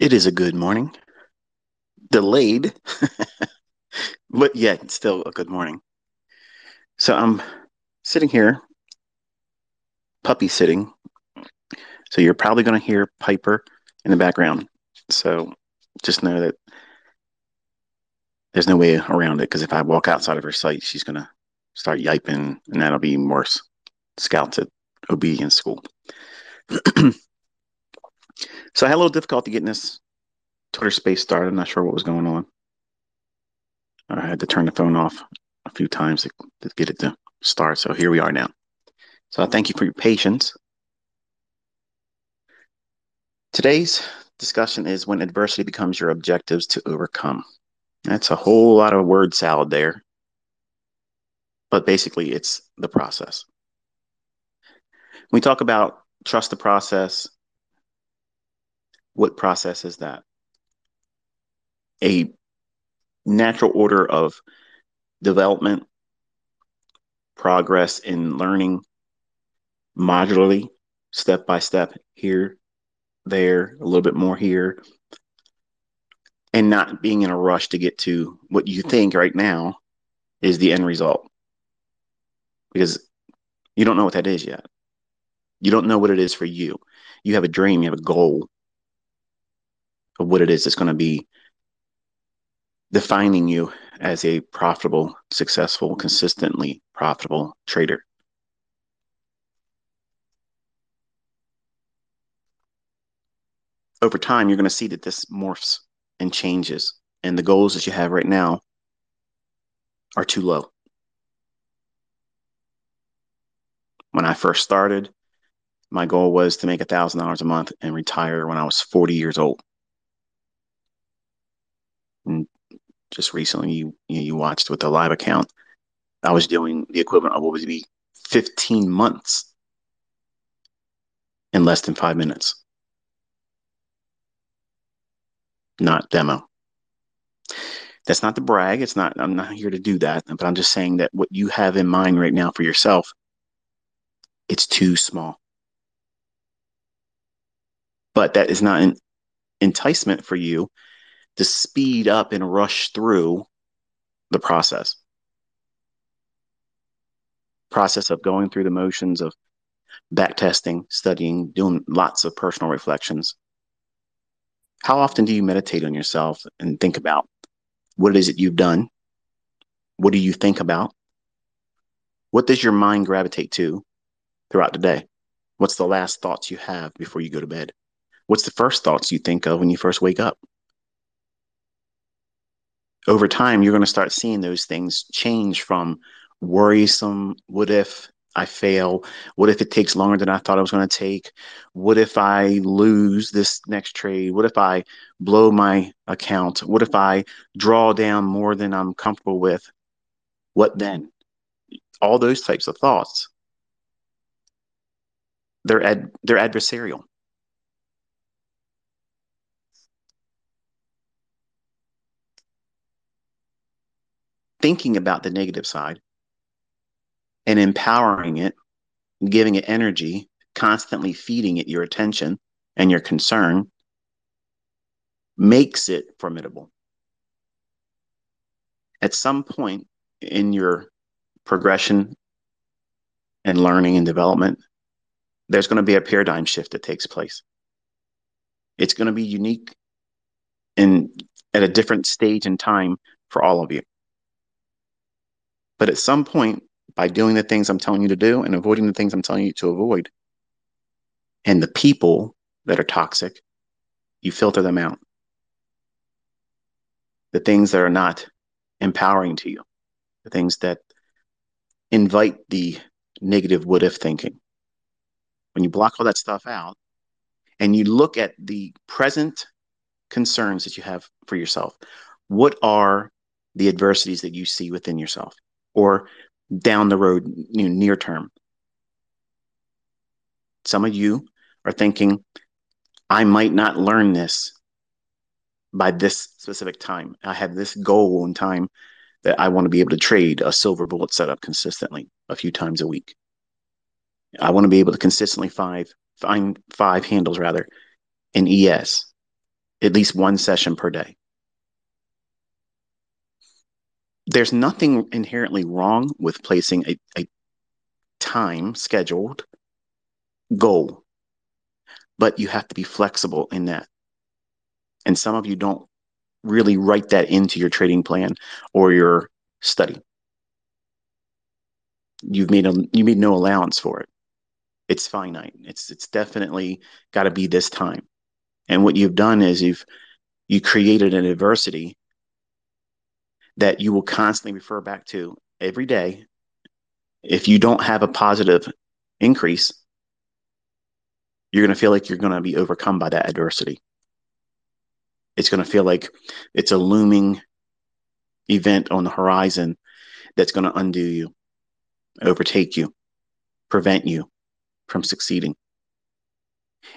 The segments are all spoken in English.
It is a good morning. Delayed, but yet still a good morning. So I'm sitting here, puppy sitting. So you're probably going to hear Piper in the background. So just know that there's no way around it because if I walk outside of her sight, she's going to start yiping, and that'll be worse. Scouts at obedience school. So I had a little difficulty getting this Twitter space started. I'm not sure what was going on. I had to turn the phone off a few times to, to get it to start. So here we are now. So I thank you for your patience. Today's discussion is when adversity becomes your objectives to overcome. That's a whole lot of word salad there. But basically, it's the process. we talk about trust the process, what process is that? A natural order of development, progress in learning modularly, step by step, here, there, a little bit more here, and not being in a rush to get to what you think right now is the end result. Because you don't know what that is yet. You don't know what it is for you. You have a dream, you have a goal, of what it is that's going to be defining you as a profitable, successful, consistently profitable trader. Over time, you're going to see that this morphs and changes, and the goals that you have right now are too low. When I first started, my goal was to make $1,000 a month and retire when I was 40 years old. And just recently, you you watched with the live account, I was doing the equivalent of what would be 15 months in less than five minutes. Not demo. That's not the brag. It's not, I'm not here to do that, but I'm just saying that what you have in mind right now for yourself, it's too small. But that is not an enticement for you to speed up and rush through the process. Process of going through the motions of back testing, studying, doing lots of personal reflections. How often do you meditate on yourself and think about what it is that you've done? What do you think about? What does your mind gravitate to throughout the day? What's the last thoughts you have before you go to bed? What's the first thoughts you think of when you first wake up? Over time, you're going to start seeing those things change from worrisome, what if I fail? What if it takes longer than I thought it was going to take? What if I lose this next trade? What if I blow my account? What if I draw down more than I'm comfortable with? What then? All those types of thoughts. They're ad, they're adversarial. Thinking about the negative side and empowering it, giving it energy, constantly feeding it your attention and your concern makes it formidable. At some point in your progression and learning and development, there's going to be a paradigm shift that takes place. It's going to be unique in at a different stage in time for all of you. But at some point, by doing the things I'm telling you to do and avoiding the things I'm telling you to avoid, and the people that are toxic, you filter them out. The things that are not empowering to you, the things that invite the negative what if thinking. When you block all that stuff out and you look at the present concerns that you have for yourself, what are the adversities that you see within yourself? Or down the road, you know, near term. Some of you are thinking, I might not learn this by this specific time. I have this goal in time that I want to be able to trade a silver bullet setup consistently a few times a week. I want to be able to consistently five find five handles rather in ES. at least one session per day. There's nothing inherently wrong with placing a, a time scheduled goal, but you have to be flexible in that. And some of you don't really write that into your trading plan or your study. You've made a you made no allowance for it. It's finite. It's it's definitely got to be this time. And what you've done is you've you created an adversity that you will constantly refer back to every day. If you don't have a positive increase, you're going to feel like you're going to be overcome by that adversity. It's going to feel like it's a looming event on the horizon that's going to undo you, overtake you, prevent you from succeeding.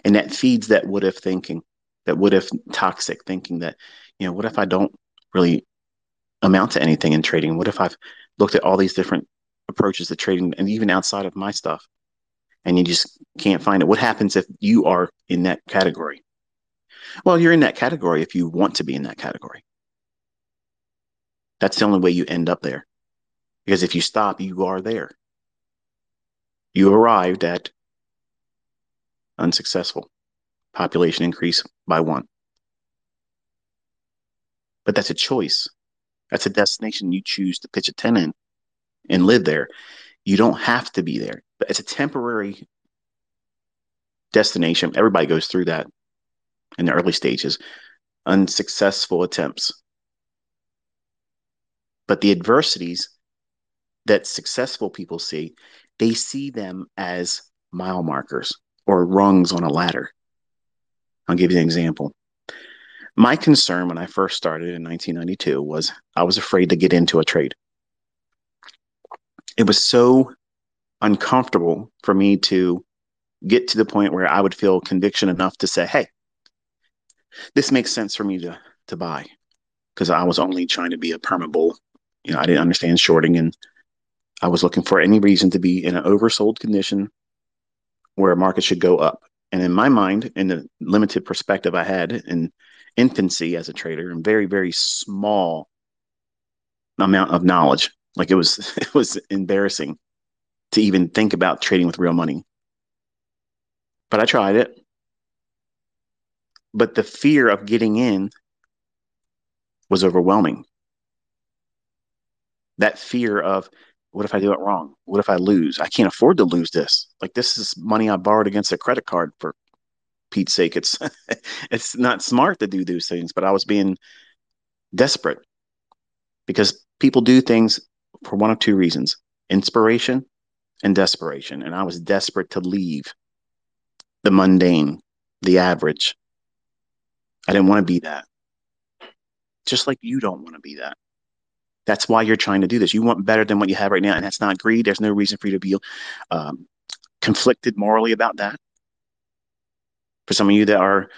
And that feeds that what if thinking, that what if toxic thinking that, you know, what if I don't really amount to anything in trading? What if I've looked at all these different approaches to trading and even outside of my stuff and you just can't find it? What happens if you are in that category? Well, you're in that category if you want to be in that category. That's the only way you end up there. Because if you stop, you are there. You arrived at unsuccessful. Population increase by one. But that's a choice. That's a destination you choose to pitch a tent in and live there. You don't have to be there. But it's a temporary destination. Everybody goes through that in the early stages, unsuccessful attempts. But the adversities that successful people see, they see them as mile markers or rungs on a ladder. I'll give you an example. My concern when I first started in 1992 was I was afraid to get into a trade. It was so uncomfortable for me to get to the point where I would feel conviction enough to say, hey, this makes sense for me to to buy because I was only trying to be a perma. You know, I didn't understand shorting, and I was looking for any reason to be in an oversold condition where a market should go up. And in my mind, in the limited perspective I had in infancy as a trader, and very very small amount of knowledge, like it was it was embarrassing to even think about trading with real money. But I tried it but the fear of getting in was overwhelming. That fear of what if I do it wrong? What if I lose? I can't afford to lose this. Like this is money I borrowed against a credit card for Pete's sake. It's it's not smart to do those things, but I was being desperate because people do things for one of two reasons inspiration and desperation. And I was desperate to leave the mundane, the average, I didn't want to be that. Just like you don't want to be that. That's why you're trying to do this. You want better than what you have right now, and that's not greed. There's no reason for you to be um, conflicted morally about that. For some of you that are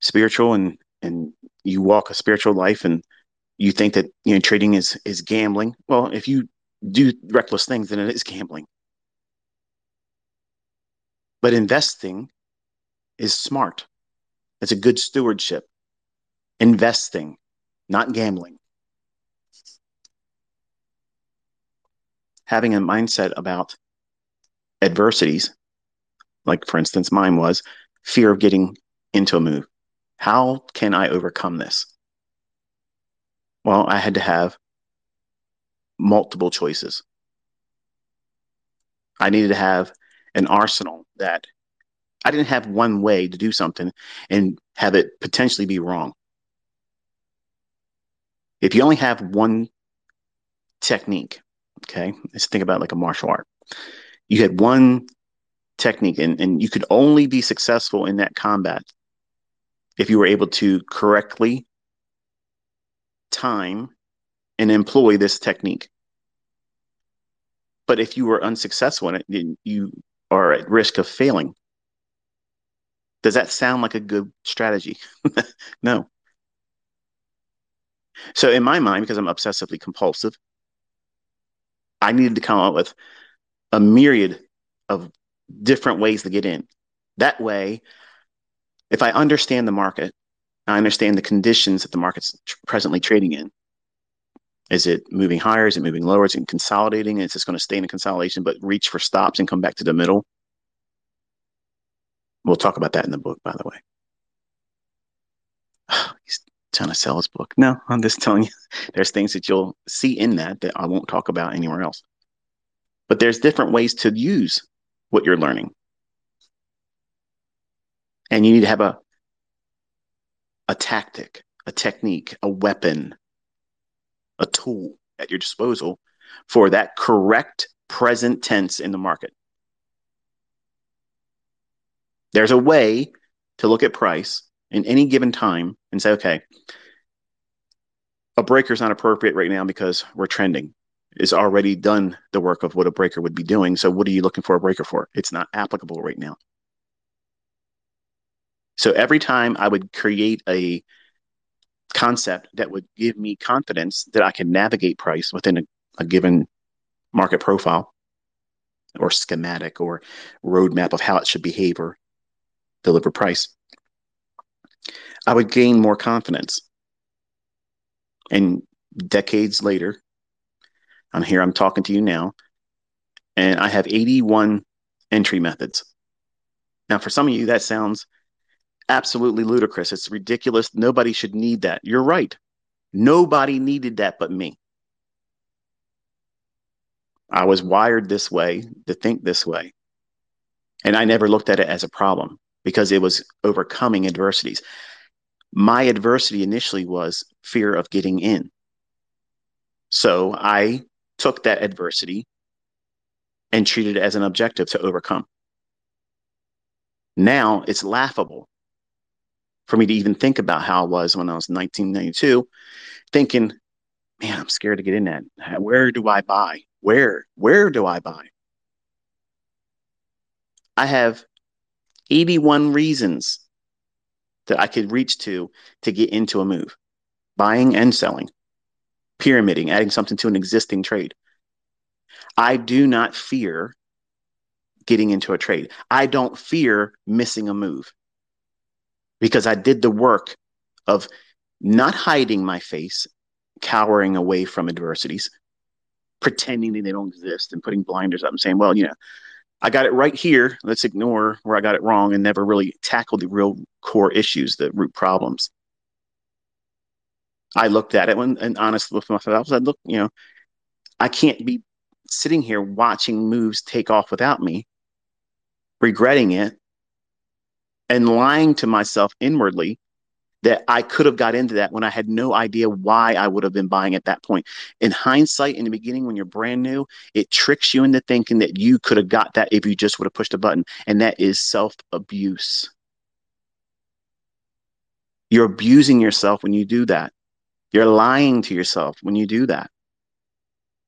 spiritual and and you walk a spiritual life and you think that you know trading is is gambling. Well, if you do reckless things, then it is gambling. But investing is smart. It's a good stewardship. Investing, not gambling. Having a mindset about adversities, like for instance, mine was fear of getting into a move. How can I overcome this? Well, I had to have multiple choices. I needed to have an arsenal that I didn't have one way to do something and have it potentially be wrong. If you only have one technique, okay, let's think about like a martial art. You had one technique and, and you could only be successful in that combat if you were able to correctly time and employ this technique. But if you were unsuccessful in it, then you are at risk of failing. Does that sound like a good strategy? no. So, in my mind, because I'm obsessively compulsive, I needed to come up with a myriad of different ways to get in. That way, if I understand the market, I understand the conditions that the market's presently trading in. Is it moving higher? Is it moving lower? Is it consolidating? Is this going to stay in a consolidation but reach for stops and come back to the middle? We'll talk about that in the book, by the way. He's trying to sell his book. No, I'm just telling you, there's things that you'll see in that that I won't talk about anywhere else. But there's different ways to use what you're learning. And you need to have a a tactic, a technique, a weapon, a tool at your disposal for that correct present tense in the market. There's a way to look at price in any given time and say, okay, a breaker is not appropriate right now because we're trending. It's already done the work of what a breaker would be doing. So what are you looking for a breaker for? It's not applicable right now. So every time I would create a concept that would give me confidence that I can navigate price within a, a given market profile or schematic or roadmap of how it should behave or deliver price, I would gain more confidence. And decades later, I'm here, I'm talking to you now, and I have 81 entry methods. Now, for some of you, that sounds absolutely ludicrous. It's ridiculous. Nobody should need that. You're right. Nobody needed that but me. I was wired this way to think this way. And I never looked at it as a problem because it was overcoming adversities. My adversity initially was fear of getting in. So I took that adversity and treated it as an objective to overcome. Now it's laughable for me to even think about how I was when I was 1992, thinking, man, I'm scared to get in that. Where do I buy? Where? Where do I buy? I have 81 reasons that I could reach to to get into a move, buying and selling, pyramiding, adding something to an existing trade. I do not fear getting into a trade. I don't fear missing a move because I did the work of not hiding my face, cowering away from adversities, pretending that they don't exist and putting blinders up and saying, well, you know, I got it right here. Let's ignore where I got it wrong and never really tackle the real core issues, the root problems. I looked at it when, and honestly with myself, I said, look, you know, I can't be sitting here watching moves take off without me, regretting it, and lying to myself inwardly that I could have got into that when I had no idea why I would have been buying at that point. In hindsight, in the beginning, when you're brand new, it tricks you into thinking that you could have got that if you just would have pushed a button. And that is self abuse. You're abusing yourself when you do that. You're lying to yourself when you do that.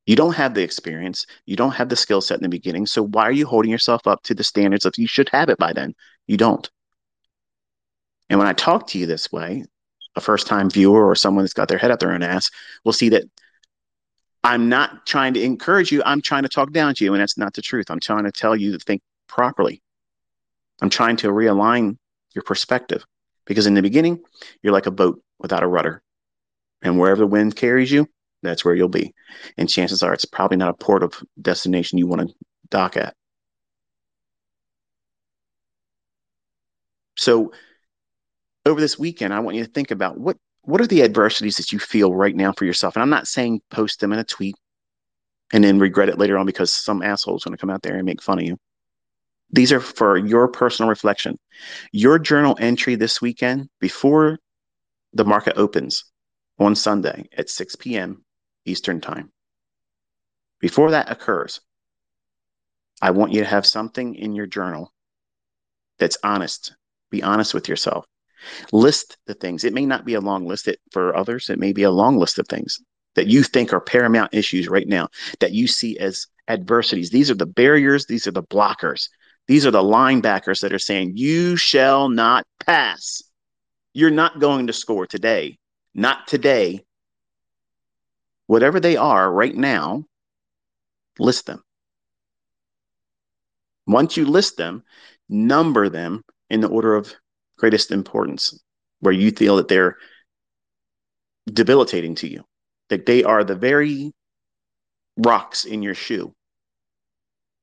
You don't have the experience. You don't have the skill set in the beginning. So why are you holding yourself up to the standards of you should have it by then? You don't. And when I talk to you this way, a first time viewer or someone that's got their head up their own ass will see that I'm not trying to encourage you. I'm trying to talk down to you. And that's not the truth. I'm trying to tell you to think properly. I'm trying to realign your perspective because in the beginning, you're like a boat without a rudder. And wherever the wind carries you, that's where you'll be. And chances are it's probably not a port of destination you want to dock at. So over this weekend, I want you to think about what what are the adversities that you feel right now for yourself. And I'm not saying post them in a tweet and then regret it later on because some asshole is going to come out there and make fun of you. These are for your personal reflection. Your journal entry this weekend before the market opens on Sunday at 6 p.m. Eastern Time. Before that occurs, I want you to have something in your journal that's honest. Be honest with yourself. List the things. It may not be a long list for others. It may be a long list of things that you think are paramount issues right now that you see as adversities. These are the barriers. These are the blockers. These are the linebackers that are saying, You shall not pass. You're not going to score today. Not today. Whatever they are right now, list them. Once you list them, number them in the order of greatest importance. where you feel that they're debilitating to you, that they are the very rocks in your shoe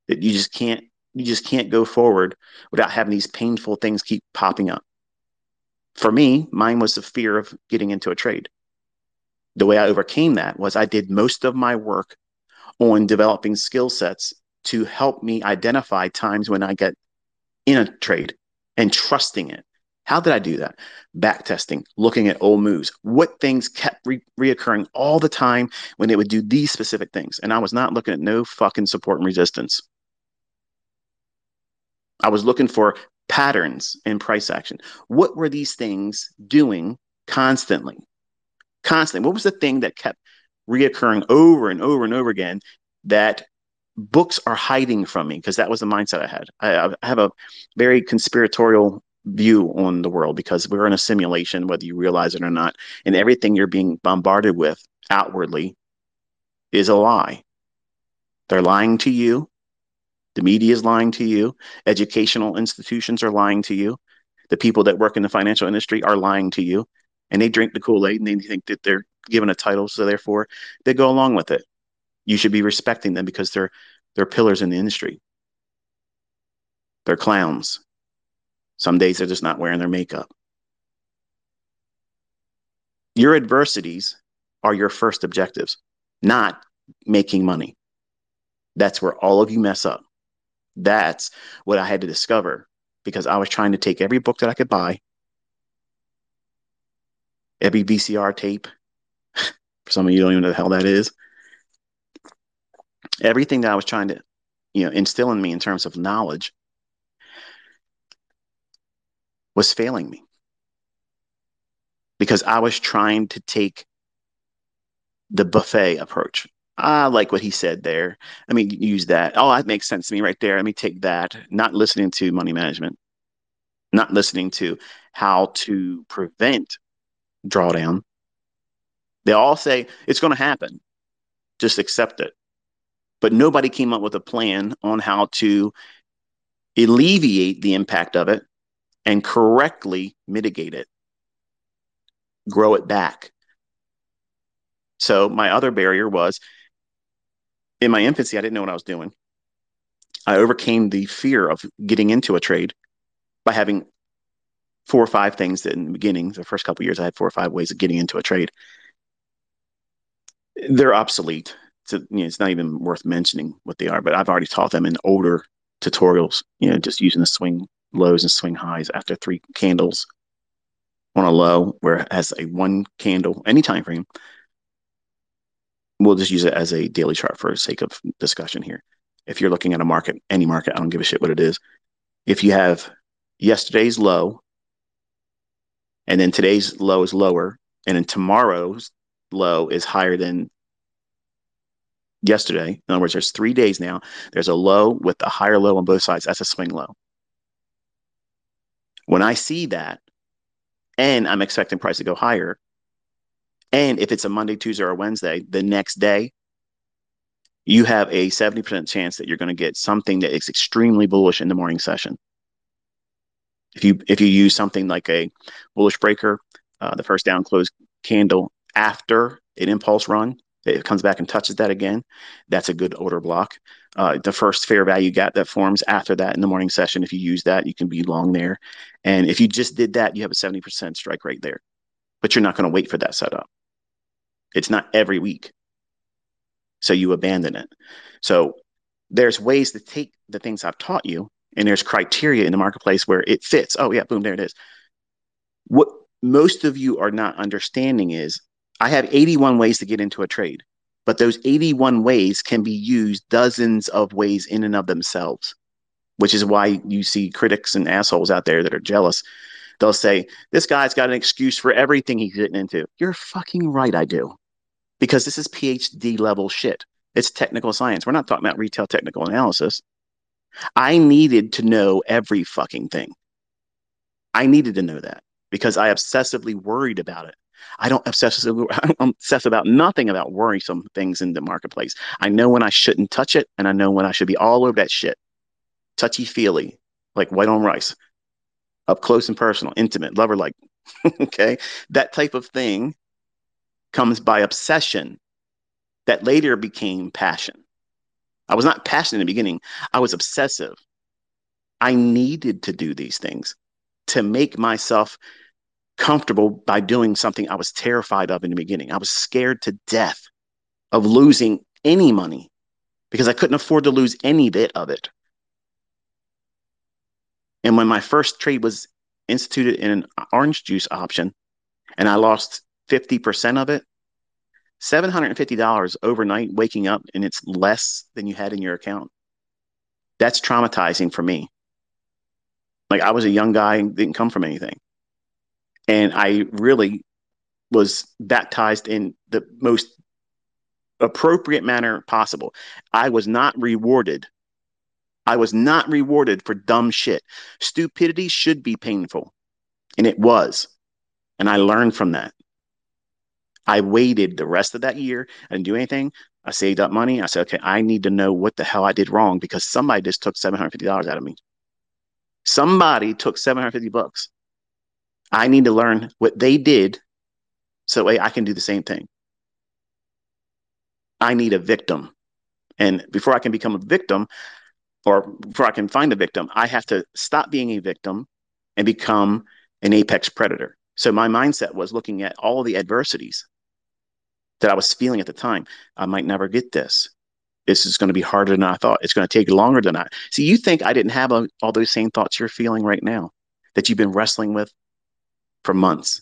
that you just can't you just can't go forward without having these painful things keep popping up. For me, mine was the fear of getting into a trade. The way I overcame that was I did most of my work on developing skill sets to help me identify times when I get in a trade and trusting it. How did I do that? Back testing, looking at old moves. What things kept re- reoccurring all the time when it would do these specific things? And I was not looking at no fucking support and resistance. I was looking for patterns in price action. What were these things doing constantly? Constantly. What was the thing that kept reoccurring over and over and over again that books are hiding from me? Because that was the mindset I had. I, I have a very conspiratorial view on the world because we're in a simulation, whether you realize it or not. And everything you're being bombarded with outwardly is a lie. They're lying to you. The media is lying to you. Educational institutions are lying to you. The people that work in the financial industry are lying to you. And they drink the Kool Aid and they think that they're given a title. So therefore, they go along with it. You should be respecting them because they're they're pillars in the industry. They're clowns. Some days they're just not wearing their makeup. Your adversities are your first objectives, not making money. That's where all of you mess up. That's what I had to discover because I was trying to take every book that I could buy, every VCR tape. For some of you don't even know the hell that is. Everything that I was trying to, you know, instill in me in terms of knowledge was failing me because I was trying to take the buffet approach. I like what he said there. Let me use that. Oh, that makes sense to me right there. Let me take that. Not listening to money management, not listening to how to prevent drawdown. They all say it's going to happen. Just accept it. But nobody came up with a plan on how to alleviate the impact of it and correctly mitigate it, grow it back. So, my other barrier was in my infancy, I didn't know what I was doing. I overcame the fear of getting into a trade by having four or five things that in the beginning, the first couple years, I had four or five ways of getting into a trade. They're obsolete. you know, it's not even worth mentioning what they are, but I've already taught them in older tutorials, you know, just using the swing lows and swing highs after three candles on a low where it has a one candle, any time frame, we'll just use it as a daily chart for sake of discussion here. If you're looking at a market, any market, I don't give a shit what it is. If you have yesterday's low, and then today's low is lower, and then tomorrow's low is higher than yesterday. In other words, there's three days now. There's a low with a higher low on both sides. That's a swing low. When I see that, and I'm expecting price to go higher, and if it's a Monday, Tuesday, or Wednesday, the next day, you have a 70% chance that you're going to get something that is extremely bullish in the morning session. If you if you use something like a bullish breaker, uh, the first down close candle after an impulse run, it comes back and touches that again. That's a good order block. Uh, the first fair value gap that forms after that in the morning session, if you use that, you can be long there. And if you just did that, you have a 70% strike rate there. But you're not going to wait for that setup. It's not every week. So you abandon it. So there's ways to take the things I've taught you, and there's criteria in the marketplace where it fits. Oh, yeah, boom, there it is. What most of you are not understanding is I have 81 ways to get into a trade, but those 81 ways can be used dozens of ways in and of themselves, which is why you see critics and assholes out there that are jealous They'll say, This guy's got an excuse for everything he's getting into. You're fucking right, I do. Because this is PhD level shit. It's technical science. We're not talking about retail technical analysis. I needed to know every fucking thing. I needed to know that because I obsessively worried about it. I don't obsessively I don't obsess about nothing about worrisome things in the marketplace. I know when I shouldn't touch it, and I know when I should be all over that shit. Touchy feely, like white on rice up close and personal, intimate, lover like okay. That type of thing comes by obsession that later became passion. I was not passionate in the beginning, I was obsessive. I needed to do these things to make myself comfortable by doing something I was terrified of in the beginning. I was scared to death of losing any money because I couldn't afford to lose any bit of it. And when my first trade was instituted in an orange juice option and I lost 50% of it, $750 overnight waking up and it's less than you had in your account. That's traumatizing for me. Like I was a young guy, and didn't come from anything. And I really was baptized in the most appropriate manner possible. I was not rewarded. I was not rewarded for dumb shit. Stupidity should be painful. And it was. And I learned from that. I waited the rest of that year. I didn't do anything. I saved up money. I said, okay, I need to know what the hell I did wrong because somebody just took $750 out of me. Somebody took 750 bucks. I need to learn what they did so I can do the same thing. I need a victim. And before I can become a victim, or before I can find a victim, I have to stop being a victim and become an apex predator. So my mindset was looking at all the adversities that I was feeling at the time. I might never get this. This is going to be harder than I thought. It's going to take longer than I. See, you think I didn't have a, all those same thoughts you're feeling right now that you've been wrestling with for months,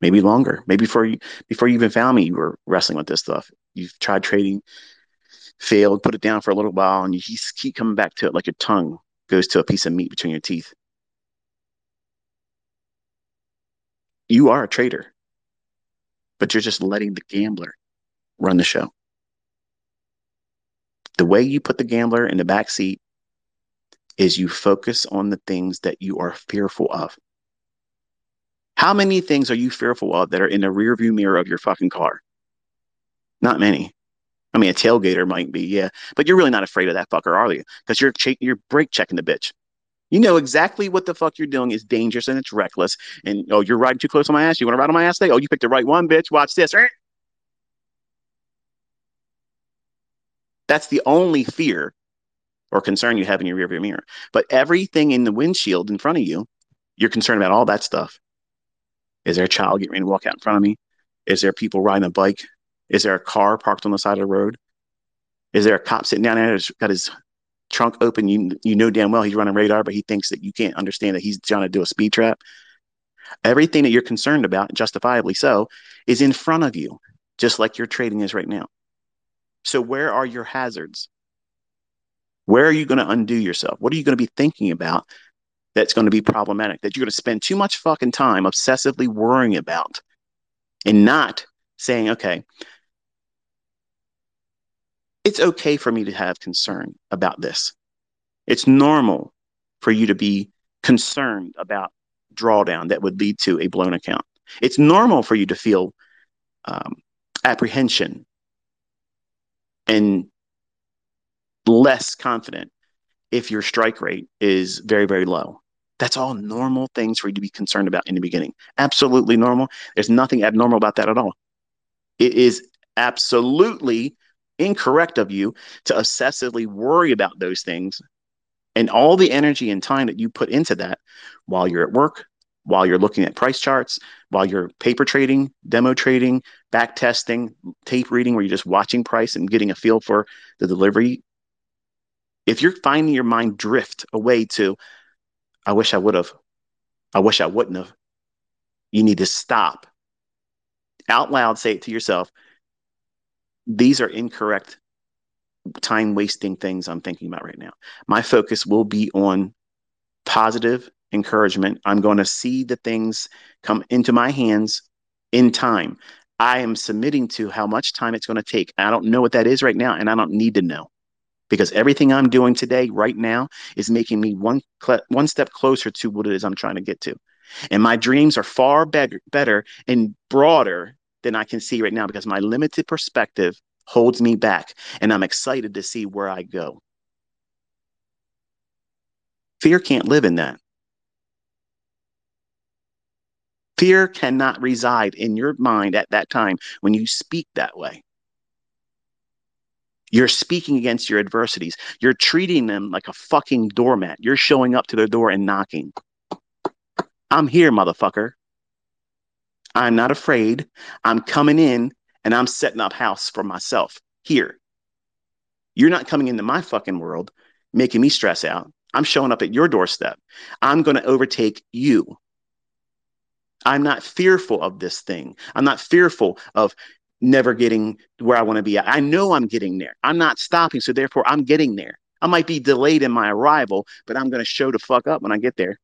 maybe longer. Maybe before you before you even found me, you were wrestling with this stuff. You've tried trading, failed, put it down for a little while, and you keep coming back to it like your tongue goes to a piece of meat between your teeth. You are a trader but you're just letting the gambler run the show. The way you put the gambler in the back seat is you focus on the things that you are fearful of. How many things are you fearful of that are in the rearview mirror of your fucking car? Not many. I mean, a tailgater might be, yeah, but you're really not afraid of that fucker, are you? Because you're you're brake checking the bitch. You know exactly what the fuck you're doing is dangerous and it's reckless. And oh, you're riding too close on my ass. You want to ride on my ass today? Oh, you picked the right one, bitch. Watch this. That's the only fear or concern you have in your rearview mirror. But everything in the windshield in front of you, you're concerned about all that stuff. Is there a child getting ready to walk out in front of me? Is there people riding a bike? Is there a car parked on the side of the road? Is there a cop sitting down there who's got his trunk open, you you know damn well he's running radar, but he thinks that you can't understand that he's trying to do a speed trap. Everything that you're concerned about, justifiably so, is in front of you, just like your trading is right now. So where are your hazards? Where are you going to undo yourself? What are you going to be thinking about that's going to be problematic that you're going to spend too much fucking time obsessively worrying about and not saying, okay, it's okay for me to have concern about this. It's normal for you to be concerned about drawdown that would lead to a blown account. It's normal for you to feel um, apprehension and less confident if your strike rate is very, very low. That's all normal things for you to be concerned about in the beginning. Absolutely normal. There's nothing abnormal about that at all. It is absolutely incorrect of you to obsessively worry about those things and all the energy and time that you put into that while you're at work, while you're looking at price charts, while you're paper trading, demo trading, back testing, tape reading, where you're just watching price and getting a feel for the delivery. If you're finding your mind drift away to, I wish I would have, I wish I wouldn't have, you need to stop. Out loud, say it to yourself these are incorrect time wasting things I'm thinking about right now. My focus will be on positive encouragement. I'm going to see the things come into my hands in time. I am submitting to how much time it's going to take. I don't know what that is right now, and I don't need to know because everything I'm doing today, right now, is making me one cl- one step closer to what it is I'm trying to get to. And my dreams are far better, better and broader than I can see right now because my limited perspective holds me back and I'm excited to see where I go. Fear can't live in that. Fear cannot reside in your mind at that time when you speak that way. You're speaking against your adversities. You're treating them like a fucking doormat. You're showing up to their door and knocking. I'm here, motherfucker. I'm not afraid. I'm coming in and I'm setting up house for myself here. You're not coming into my fucking world, making me stress out. I'm showing up at your doorstep. I'm going to overtake you. I'm not fearful of this thing. I'm not fearful of never getting where I want to be. I know I'm getting there. I'm not stopping. So therefore, I'm getting there. I might be delayed in my arrival, but I'm going to show the fuck up when I get there.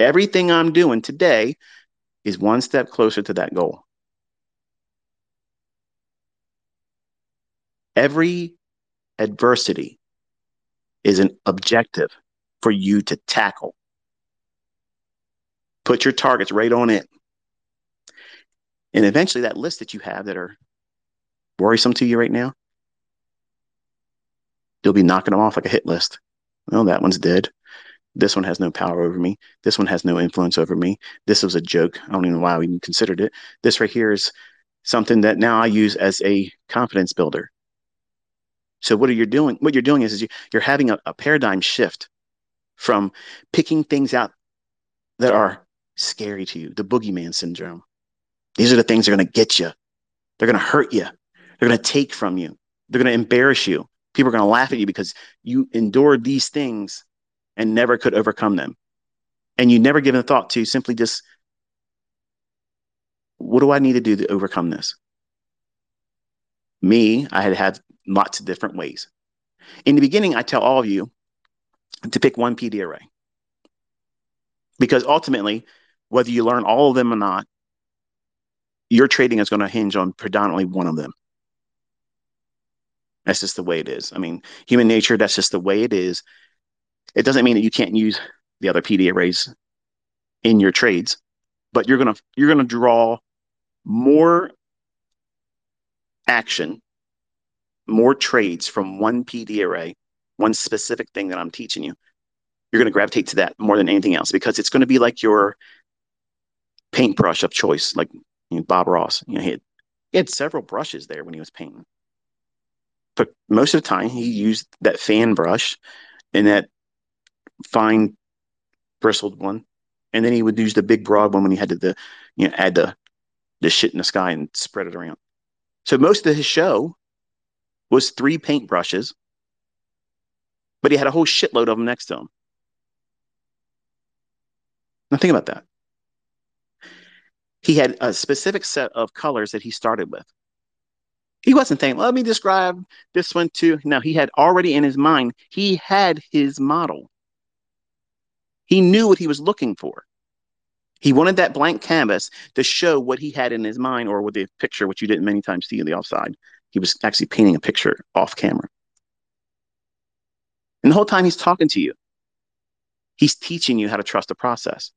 Everything I'm doing today is one step closer to that goal. Every adversity is an objective for you to tackle. Put your targets right on it. And eventually, that list that you have that are worrisome to you right now, you'll be knocking them off like a hit list. Well, that one's dead. This one has no power over me. This one has no influence over me. This was a joke. I don't even know why we even considered it. This right here is something that now I use as a confidence builder. So what are you doing? What you're doing is, is you, you're having a, a paradigm shift from picking things out that are scary to you, the boogeyman syndrome. These are the things that are going to get you. They're going to hurt you. They're going to take from you. They're going to embarrass you. People are going to laugh at you because you endured these things and never could overcome them. And you never given a thought to simply just, what do I need to do to overcome this? Me, I had had lots of different ways. In the beginning, I tell all of you to pick one PD array. Because ultimately, whether you learn all of them or not, your trading is going to hinge on predominantly one of them. That's just the way it is. I mean, human nature, that's just the way it is. It doesn't mean that you can't use the other PD arrays in your trades, but you're gonna you're gonna draw more action, more trades from one PD array, one specific thing that I'm teaching you. You're gonna gravitate to that more than anything else because it's gonna be like your paintbrush of choice, like you know, Bob Ross. You know, he had, he had several brushes there when he was painting, but most of the time he used that fan brush and that fine bristled one, and then he would use the big broad one when he had to the you know add the the shit in the sky and spread it around. So most of his show was three paintbrushes, but he had a whole shitload of them next to him. Now think about that. He had a specific set of colors that he started with. He wasn't thinking, let me describe this one too. No, he had already in his mind, he had his model. He knew what he was looking for. He wanted that blank canvas to show what he had in his mind or with the picture, which you didn't many times see on the offside. He was actually painting a picture off camera. And the whole time he's talking to you, he's teaching you how to trust the process.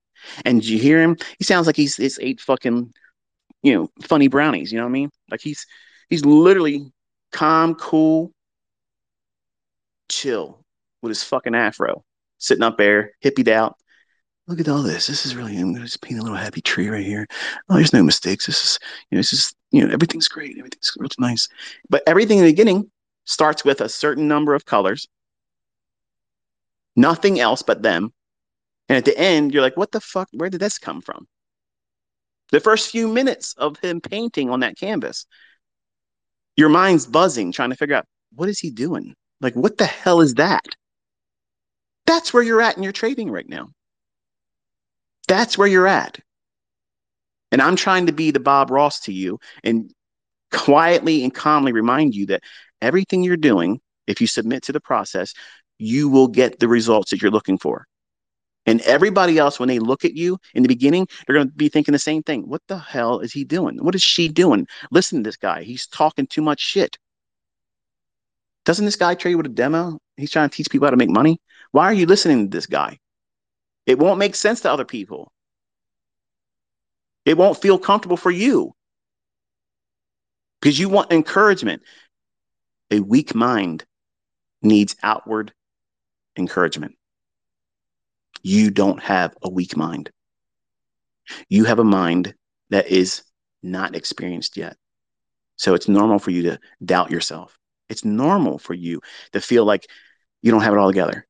And you hear him? He sounds like he's he's ate fucking, you know, funny brownies. You know what I mean? Like he's he's literally calm, cool, chill with his fucking afro sitting up there, hippied out. Look at all this. This is really, I'm just paint a little happy tree right here. Oh, there's no mistakes. This is, you know, this is, you know, everything's great. Everything's real nice. But everything in the beginning starts with a certain number of colors, nothing else but them. And at the end, you're like, what the fuck? Where did this come from? The first few minutes of him painting on that canvas, your mind's buzzing, trying to figure out what is he doing? Like, what the hell is that? That's where you're at in your trading right now. That's where you're at. And I'm trying to be the Bob Ross to you and quietly and calmly remind you that everything you're doing, if you submit to the process, you will get the results that you're looking for. And everybody else, when they look at you in the beginning, they're going to be thinking the same thing. What the hell is he doing? What is she doing? Listen to this guy. He's talking too much shit. Doesn't this guy trade with a demo? He's trying to teach people how to make money. Why are you listening to this guy? It won't make sense to other people. It won't feel comfortable for you because you want encouragement. A weak mind needs outward encouragement. You don't have a weak mind. You have a mind that is not experienced yet. So it's normal for you to doubt yourself. It's normal for you to feel like you don't have it all together.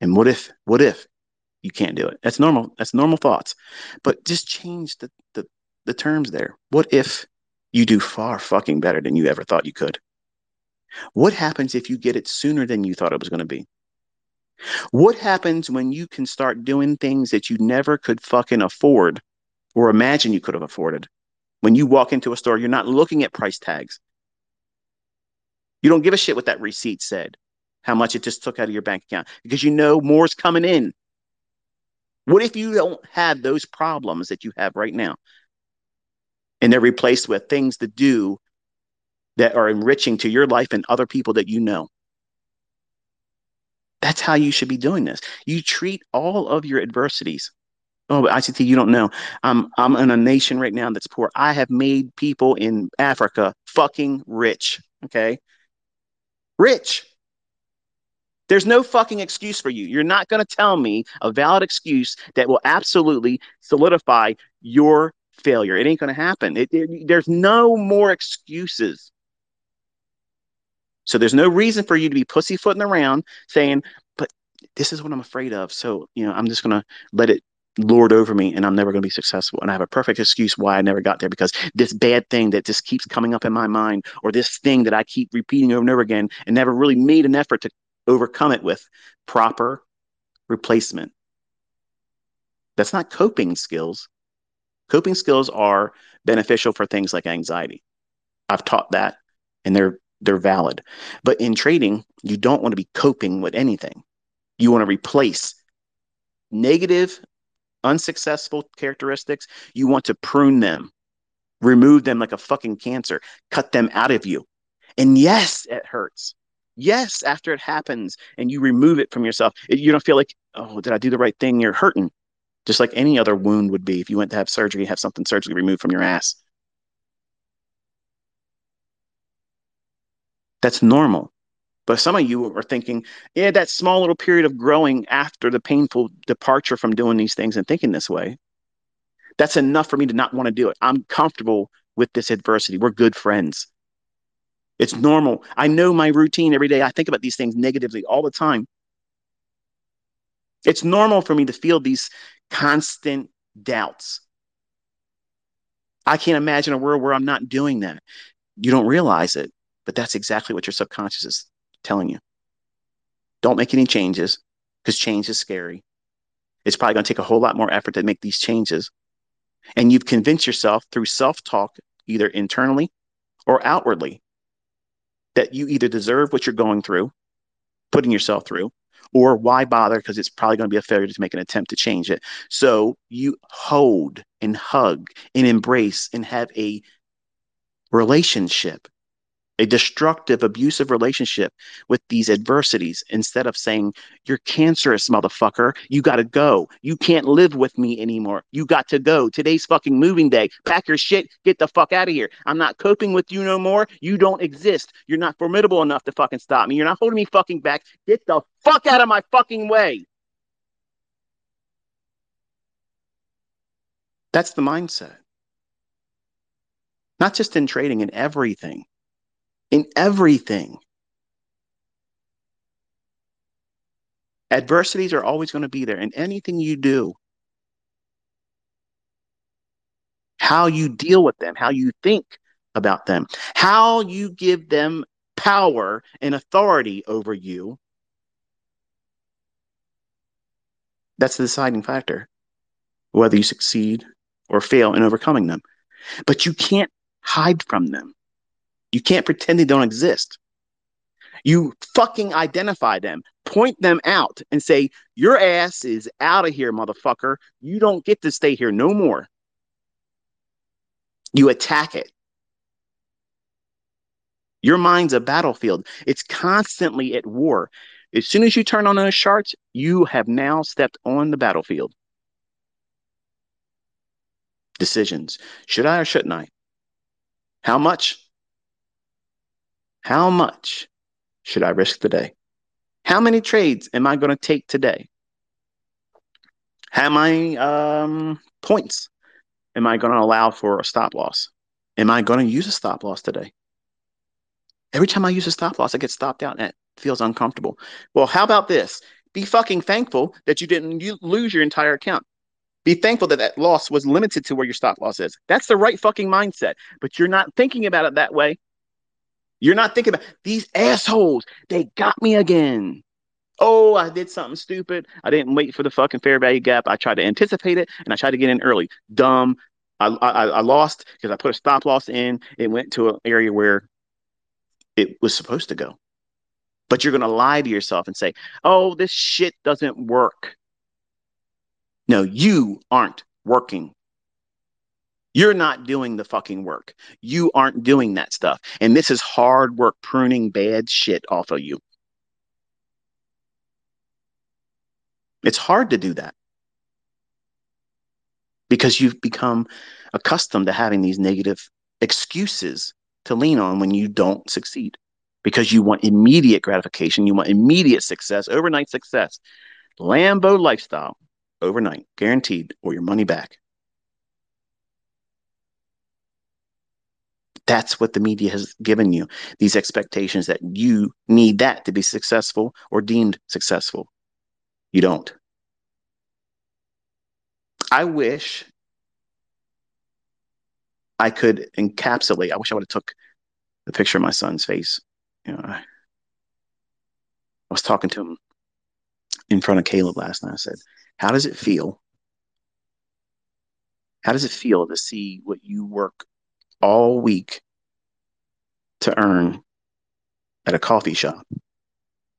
And what if, what if you can't do it? That's normal. That's normal thoughts. But just change the, the, the terms there. What if you do far fucking better than you ever thought you could? What happens if you get it sooner than you thought it was going to be? What happens when you can start doing things that you never could fucking afford or imagine you could have afforded? When you walk into a store, you're not looking at price tags. You don't give a shit what that receipt said, how much it just took out of your bank account, because you know more's coming in. What if you don't have those problems that you have right now? And they're replaced with things to do that are enriching to your life and other people that you know. That's how you should be doing this. You treat all of your adversities. Oh, but ICT, you don't know. I'm I'm in a nation right now that's poor. I have made people in Africa fucking rich. Okay. Rich. There's no fucking excuse for you. You're not going to tell me a valid excuse that will absolutely solidify your failure. It ain't going to happen. It, it, there's no more excuses. So there's no reason for you to be pussyfooting around saying, but this is what I'm afraid of. So, you know, I'm just going to let it lord over me and I'm never going to be successful. And I have a perfect excuse why I never got there because this bad thing that just keeps coming up in my mind or this thing that I keep repeating over and over again and never really made an effort to overcome it with proper replacement. That's not coping skills. Coping skills are beneficial for things like anxiety. I've taught that and they're they're valid. But in trading, you don't want to be coping with anything. You want to replace negative, unsuccessful characteristics. You want to prune them, remove them like a fucking cancer, cut them out of you. And yes, it hurts. Yes, after it happens and you remove it from yourself, you don't feel like, oh, did I do the right thing? You're hurting, just like any other wound would be if you went to have surgery, have something surgically removed from your ass. That's normal. But some of you are thinking, yeah, that small little period of growing after the painful departure from doing these things and thinking this way, that's enough for me to not want to do it. I'm comfortable with this adversity. We're good friends. It's normal. I know my routine every day. I think about these things negatively all the time. It's normal for me to feel these constant doubts. I can't imagine a world where I'm not doing that. You don't realize it. But that's exactly what your subconscious is telling you. Don't make any changes because change is scary. It's probably going to take a whole lot more effort to make these changes. And you've convinced yourself through self talk, either internally or outwardly, that you either deserve what you're going through, putting yourself through, or why bother because it's probably going to be a failure to make an attempt to change it. So you hold and hug and embrace and have a relationship a destructive, abusive relationship with these adversities instead of saying, You're cancerous, motherfucker. You got to go. You can't live with me anymore. You got to go. Today's fucking moving day. Pack your shit. Get the fuck out of here. I'm not coping with you no more. You don't exist. You're not formidable enough to fucking stop me. You're not holding me fucking back. Get the fuck out of my fucking way. That's the mindset. Not just in trading, in everything in everything. Adversities are always going to be there in anything you do. How you deal with them, how you think about them, how you give them power and authority over you. That's the deciding factor, whether you succeed or fail in overcoming them. But you can't hide from them. You can't pretend they don't exist. You fucking identify them, point them out, and say, Your ass is out of here, motherfucker. You don't get to stay here no more. You attack it. Your mind's a battlefield, it's constantly at war. As soon as you turn on those charts, you have now stepped on the battlefield. Decisions. Should I or shouldn't I? How much? How much should I risk today? How many trades am I going to take today? How many um, points am I going to allow for a stop loss? Am I going to use a stop loss today? Every time I use a stop loss, I get stopped out and it feels uncomfortable. Well, how about this? Be fucking thankful that you didn't lose your entire account. Be thankful that that loss was limited to where your stop loss is. That's the right fucking mindset. But you're not thinking about it that way. You're not thinking about these assholes. They got me again. Oh, I did something stupid. I didn't wait for the fucking fair value gap. I tried to anticipate it and I tried to get in early. Dumb. I, I, I lost because I put a stop loss in. It went to an area where it was supposed to go. But you're going to lie to yourself and say, oh, this shit doesn't work. No, you aren't working. You're not doing the fucking work. You aren't doing that stuff. And this is hard work pruning bad shit off of you. It's hard to do that because you've become accustomed to having these negative excuses to lean on when you don't succeed because you want immediate gratification, you want immediate success, overnight success. Lambo lifestyle, overnight, guaranteed, or your money back. That's what the media has given you these expectations that you need that to be successful or deemed successful. You don't. I wish I could encapsulate. I wish I would have took the picture of my son's face. You know, I, I was talking to him in front of Caleb last night. I said, "How does it feel? How does it feel to see what you work all week to earn at a coffee shop,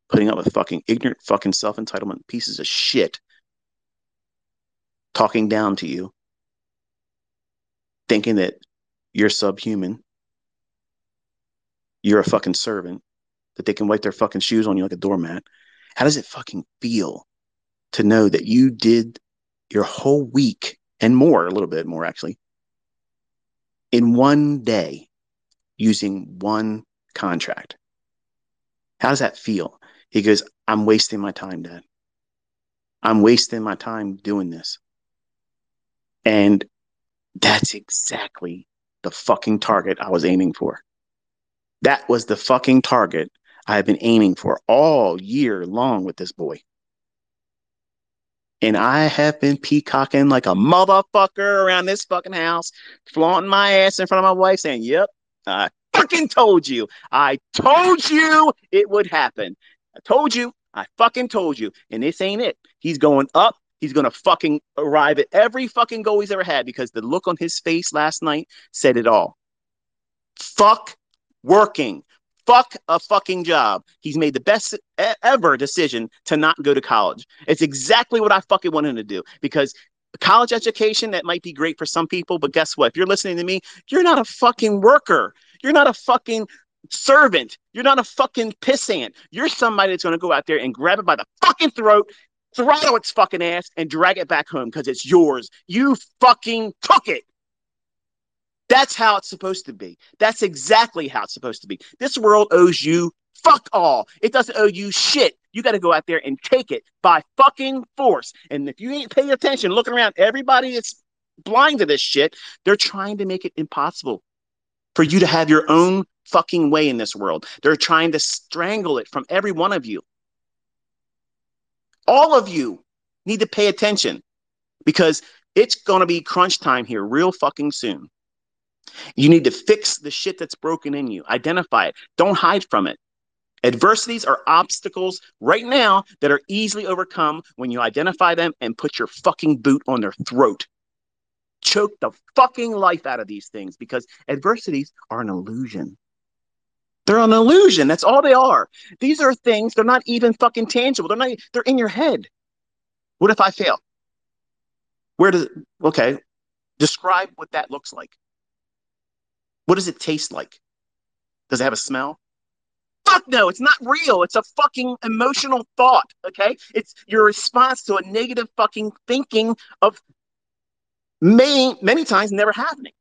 putting up with fucking ignorant, fucking self entitlement pieces of shit, talking down to you, thinking that you're subhuman, you're a fucking servant, that they can wipe their fucking shoes on you like a doormat. How does it fucking feel to know that you did your whole week and more, a little bit more actually, in one day using one contract. How does that feel? He goes, I'm wasting my time, Dad. I'm wasting my time doing this. And that's exactly the fucking target I was aiming for. That was the fucking target I have been aiming for all year long with this boy. And I have been peacocking like a motherfucker around this fucking house, flaunting my ass in front of my wife, saying, Yep, I fucking told you. I told you it would happen. I told you. I fucking told you. And this ain't it. He's going up. He's going to fucking arrive at every fucking goal he's ever had because the look on his face last night said it all. Fuck working. Fuck a fucking job. He's made the best ever decision to not go to college. It's exactly what I fucking want him to do because college education that might be great for some people, but guess what? If you're listening to me, you're not a fucking worker. You're not a fucking servant. You're not a fucking pissant. You're somebody that's going to go out there and grab it by the fucking throat, throttle its fucking ass, and drag it back home because it's yours. You fucking took it. That's how it's supposed to be. That's exactly how it's supposed to be. This world owes you fuck all. It doesn't owe you shit. You got to go out there and take it by fucking force. And if you ain't paying attention, looking around, everybody is blind to this shit. They're trying to make it impossible for you to have your own fucking way in this world. They're trying to strangle it from every one of you. All of you need to pay attention because it's going to be crunch time here real fucking soon. You need to fix the shit that's broken in you. Identify it. Don't hide from it. Adversities are obstacles right now that are easily overcome when you identify them and put your fucking boot on their throat. Choke the fucking life out of these things because adversities are an illusion. They're an illusion. That's all they are. These are things, they're not even fucking tangible. They're not, they're in your head. What if I fail? Where does, okay, describe what that looks like. What does it taste like? Does it have a smell? Fuck no, it's not real. It's a fucking emotional thought, okay? It's your response to a negative fucking thinking of many, many times never happening.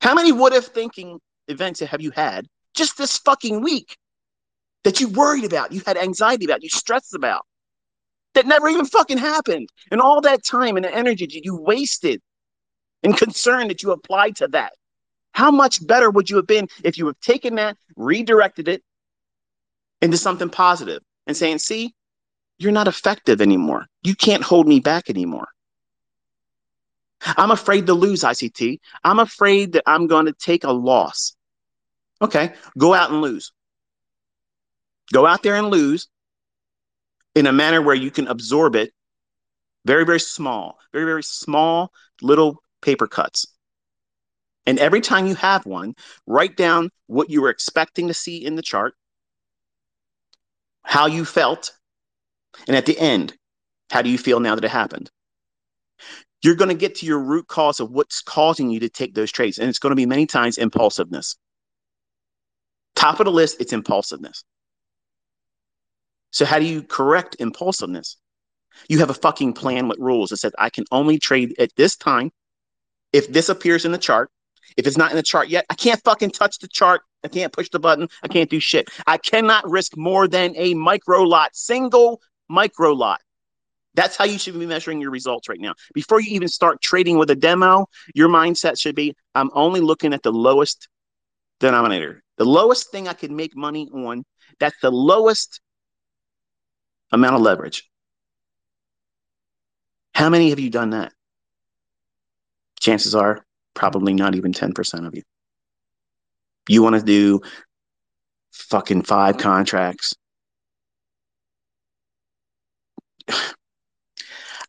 How many what if thinking events have you had just this fucking week that you worried about, you had anxiety about, you stressed about? that never even fucking happened. And all that time and the energy that you wasted and concern that you applied to that. How much better would you have been if you have taken that, redirected it into something positive and saying, see, you're not effective anymore. You can't hold me back anymore. I'm afraid to lose ICT. I'm afraid that I'm going to take a loss. Okay, go out and lose. Go out there and lose in a manner where you can absorb it very, very small, very, very small little paper cuts. And every time you have one, write down what you were expecting to see in the chart, how you felt, and at the end, how do you feel now that it happened? You're going to get to your root cause of what's causing you to take those trades. And it's going to be many times impulsiveness. Top of the list, it's impulsiveness. So, how do you correct impulsiveness? You have a fucking plan with rules that says I can only trade at this time if this appears in the chart if it's not in the chart yet, I can't fucking touch the chart. I can't push the button. I can't do shit. I cannot risk more than a micro lot, single micro lot. That's how you should be measuring your results right now. Before you even start trading with a demo, your mindset should be I'm only looking at the lowest denominator. The lowest thing I can make money on, that's the lowest amount of leverage. How many have you done that? Chances are probably not even 10% of you. You want to do fucking five contracts.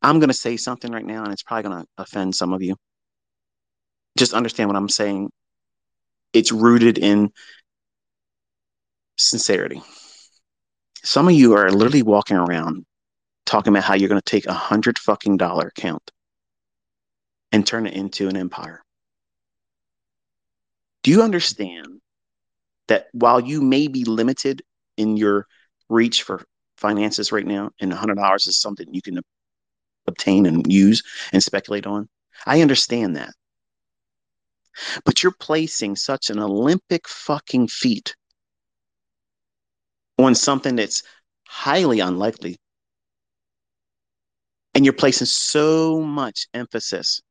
I'm going to say something right now, and it's probably going to offend some of you. Just understand what I'm saying. It's rooted in sincerity. Some of you are literally walking around talking about how you're going to take a hundred fucking dollar account and turn it into an empire. Do you understand that while you may be limited in your reach for finances right now, and $100 is something you can obtain and use and speculate on? I understand that. But you're placing such an Olympic fucking feat on something that's highly unlikely. And you're placing so much emphasis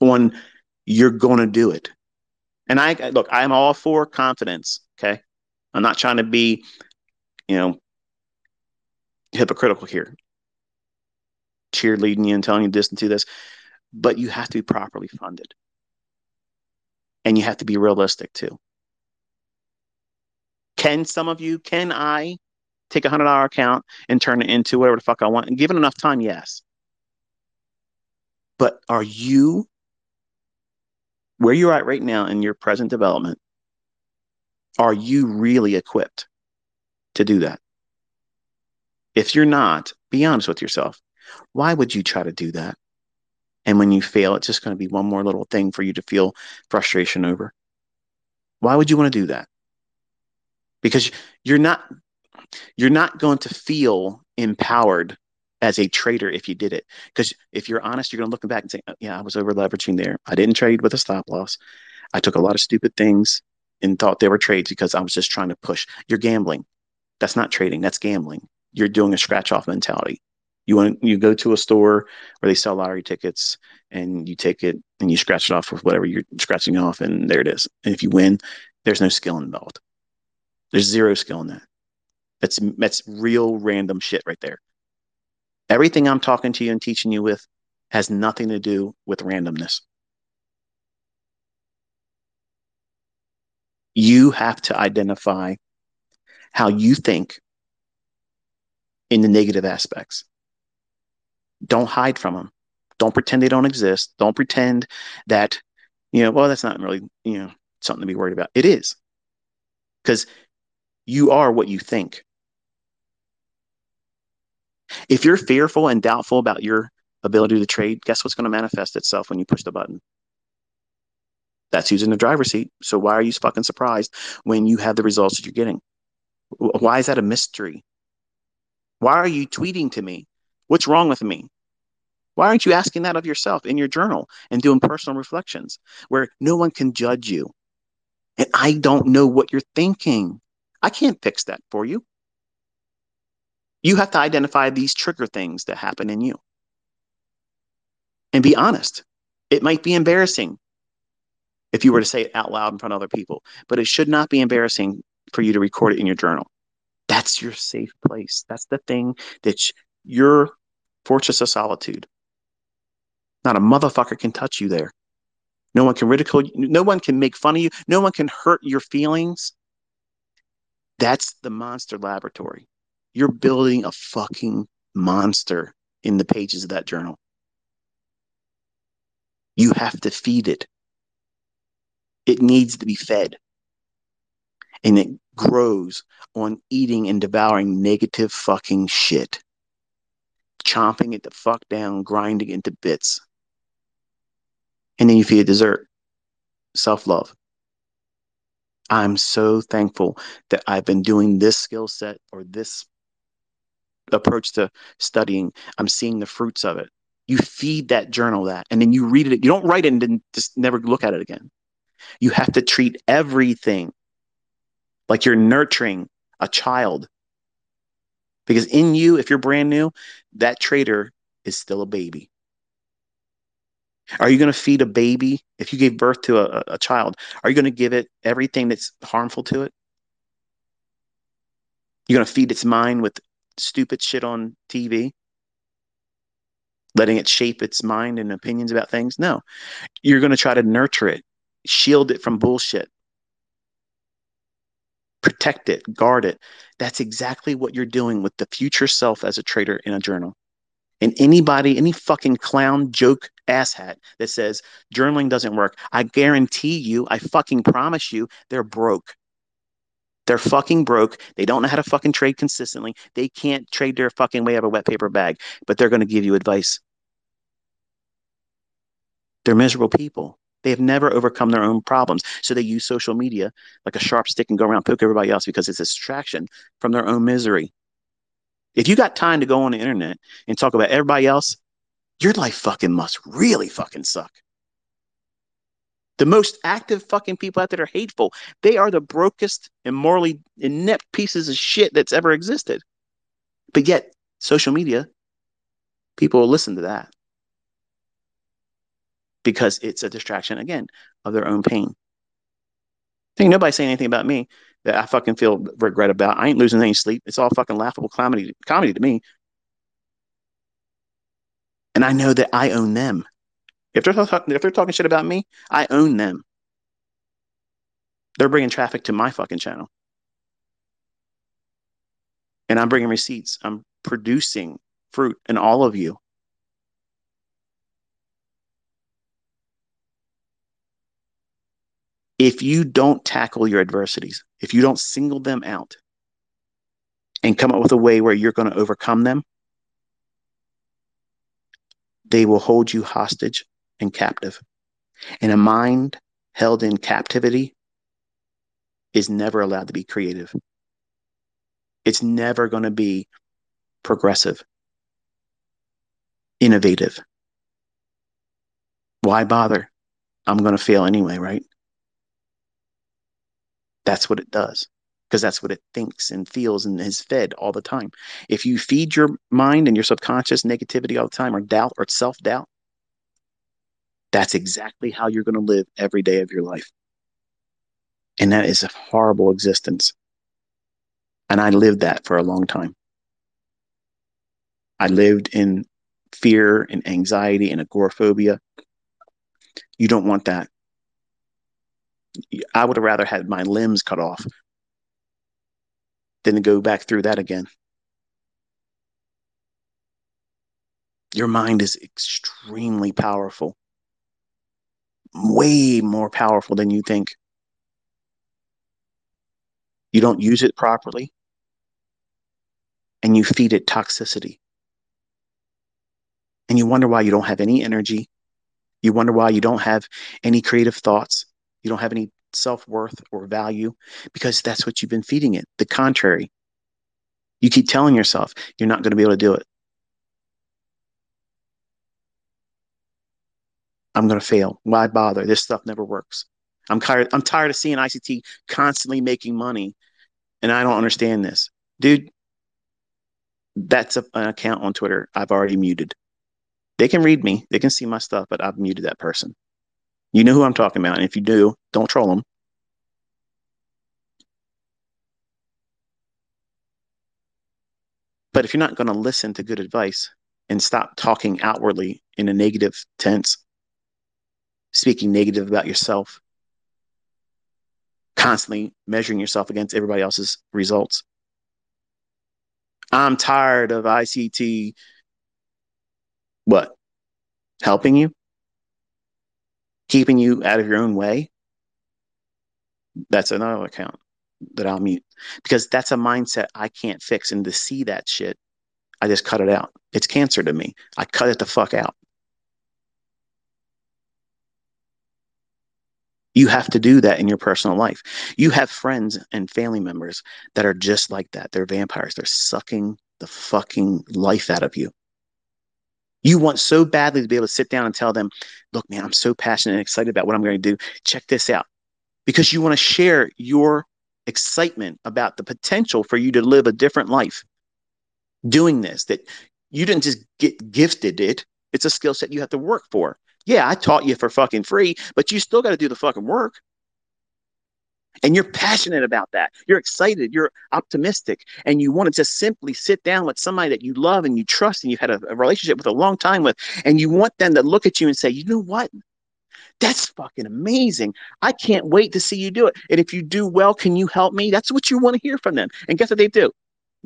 on you're going to do it. And I look, I'm all for confidence. Okay. I'm not trying to be, you know, hypocritical here, cheerleading you and telling you this and do this, but you have to be properly funded. And you have to be realistic too. Can some of you, can I take a hundred dollar account and turn it into whatever the fuck I want? And given enough time, yes. But are you where you're at right now in your present development, are you really equipped to do that? If you're not, be honest with yourself. Why would you try to do that? And when you fail, it's just going to be one more little thing for you to feel frustration over. Why would you want to do that? Because you're not you're not going to feel empowered as a trader if you did it. Because if you're honest, you're going to look back and say, oh, yeah, I was over leveraging there. I didn't trade with a stop loss. I took a lot of stupid things and thought they were trades because I was just trying to push. You're gambling. That's not trading. That's gambling. You're doing a scratch off mentality. You want you go to a store where they sell lottery tickets and you take it and you scratch it off with whatever you're scratching off and there it is. And if you win, there's no skill involved. There's zero skill in that. That's that's real random shit right there. Everything I'm talking to you and teaching you with has nothing to do with randomness. You have to identify how you think in the negative aspects. Don't hide from them. Don't pretend they don't exist. Don't pretend that, you know, well, that's not really, you know, something to be worried about. It is. Because you are what you think. If you're fearful and doubtful about your ability to trade, guess what's going to manifest itself when you push the button? That's using the driver's seat. So why are you fucking surprised when you have the results that you're getting? Why is that a mystery? Why are you tweeting to me? What's wrong with me? Why aren't you asking that of yourself in your journal and doing personal reflections where no one can judge you? And I don't know what you're thinking. I can't fix that for you. You have to identify these trigger things that happen in you and be honest. It might be embarrassing if you were to say it out loud in front of other people, but it should not be embarrassing for you to record it in your journal. That's your safe place. That's the thing that's your fortress of solitude. Not a motherfucker can touch you there. No one can ridicule you. No one can make fun of you. No one can hurt your feelings. That's the monster laboratory. You're building a fucking monster in the pages of that journal. You have to feed it. It needs to be fed. And it grows on eating and devouring negative fucking shit. Chomping it the fuck down, grinding it into bits. And then you feed it dessert. Self love. I'm so thankful that I've been doing this skill set or this approach to studying. I'm seeing the fruits of it. You feed that journal that, and then you read it. You don't write it and then just never look at it again. You have to treat everything like you're nurturing a child. Because in you, if you're brand new, that trader is still a baby. Are you going to feed a baby? If you gave birth to a, a child, are you going to give it everything that's harmful to it? You're going to feed its mind with stupid shit on TV? Letting it shape its mind and opinions about things? No. You're going to try to nurture it, shield it from bullshit, protect it, guard it. That's exactly what you're doing with the future self as a trader in a journal. And anybody, any fucking clown joke asshat that says journaling doesn't work, I guarantee you, I fucking promise you, they're broke. They're fucking broke. They don't know how to fucking trade consistently. They can't trade their fucking way out of a wet paper bag, but they're going to give you advice. They're miserable people. They have never overcome their own problems. So they use social media like a sharp stick and go around poke everybody else because it's a distraction from their own misery. If you got time to go on the internet and talk about everybody else, your life fucking must really fucking suck. The most active fucking people out there are hateful. They are the brokest and morally inept pieces of shit that's ever existed. But yet, social media, people will listen to that because it's a distraction, again, of their own pain. I think saying anything about me that I fucking feel regret about. I ain't losing any sleep. It's all fucking laughable comedy comedy to me. And I know that I own them. If they're if they're talking shit about me, I own them. They're bringing traffic to my fucking channel. And I'm bringing receipts. I'm producing fruit in all of you. if you don't tackle your adversities, if you don't single them out and come up with a way where you're going to overcome them, they will hold you hostage and captive. And a mind held in captivity is never allowed to be creative. It's never going to be progressive, innovative. Why bother? I'm going to fail anyway, right? That's what it does because that's what it thinks and feels and is fed all the time. If you feed your mind and your subconscious negativity all the time or doubt or self doubt, that's exactly how you're going to live every day of your life. And that is a horrible existence. And I lived that for a long time. I lived in fear and anxiety and agoraphobia. You don't want that. I would have rather had my limbs cut off than to go back through that again. Your mind is extremely powerful, way more powerful than you think. You don't use it properly, and you feed it toxicity. And you wonder why you don't have any energy. You wonder why you don't have any creative thoughts. You don't have any self worth or value because that's what you've been feeding it. The contrary. You keep telling yourself you're not going to be able to do it. I'm going to fail. Why bother? This stuff never works. I'm tired. I'm tired of seeing ICT constantly making money, and I don't understand this, dude. That's a, an account on Twitter I've already muted. They can read me, they can see my stuff, but I've muted that person. You know who I'm talking about. And if you do, don't troll them. But if you're not going to listen to good advice and stop talking outwardly in a negative tense, speaking negative about yourself, constantly measuring yourself against everybody else's results. I'm tired of ICT. What? Helping you? Keeping you out of your own way? That's another account that I'll mute because that's a mindset I can't fix. And to see that shit, I just cut it out. It's cancer to me. I cut it the fuck out. You have to do that in your personal life. You have friends and family members that are just like that. They're vampires. They're sucking the fucking life out of you. You want so badly to be able to sit down and tell them, look, man, I'm so passionate and excited about what I'm going to do. Check this out. Because you want to share your excitement about the potential for you to live a different life doing this, that you didn't just get gifted it. It's a skill set you have to work for. Yeah, I taught you for fucking free, but you still got to do the fucking work. And you're passionate about that. You're excited. You're optimistic. And you want to just simply sit down with somebody that you love and you trust and you've had a, a relationship with a long time with. And you want them to look at you and say, you know what? That's fucking amazing. I can't wait to see you do it. And if you do well, can you help me? That's what you want to hear from them. And guess what they do?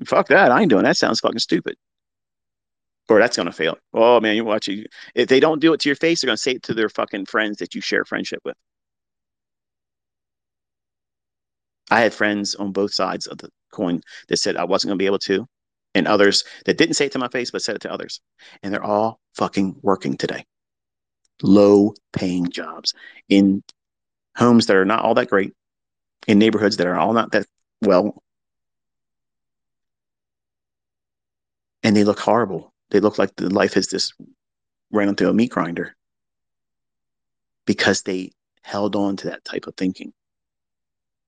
Fuck that. I ain't doing that. Sounds fucking stupid or that's going to fail. Oh man, you watch it. If they don't do it to your face, they're going to say it to their fucking friends that you share friendship with. I had friends on both sides of the coin that said I wasn't going to be able to, and others that didn't say it to my face but said it to others, and they're all fucking working today. Low paying jobs in homes that are not all that great, in neighborhoods that are all not that well, and they look horrible they look like the life has just ran through a meat grinder because they held on to that type of thinking.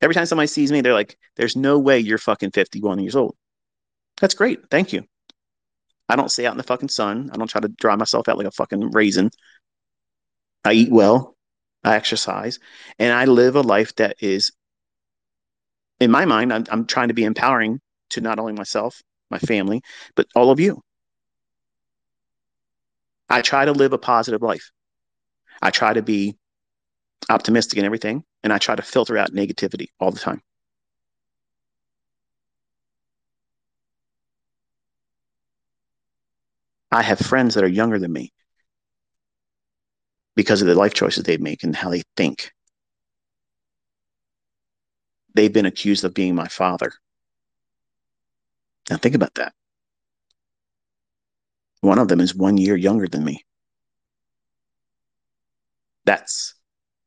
Every time somebody sees me, they're like, there's no way you're fucking 51 years old. That's great. Thank you. I don't stay out in the fucking sun. I don't try to dry myself out like a fucking raisin. I eat well. I exercise. And I live a life that is, in my mind, I'm, I'm trying to be empowering to not only myself, my family, but all of you. I try to live a positive life. I try to be optimistic in everything, and I try to filter out negativity all the time. I have friends that are younger than me because of the life choices they make and how they think. They've been accused of being my father. Now, think about that. One of them is one year younger than me. That's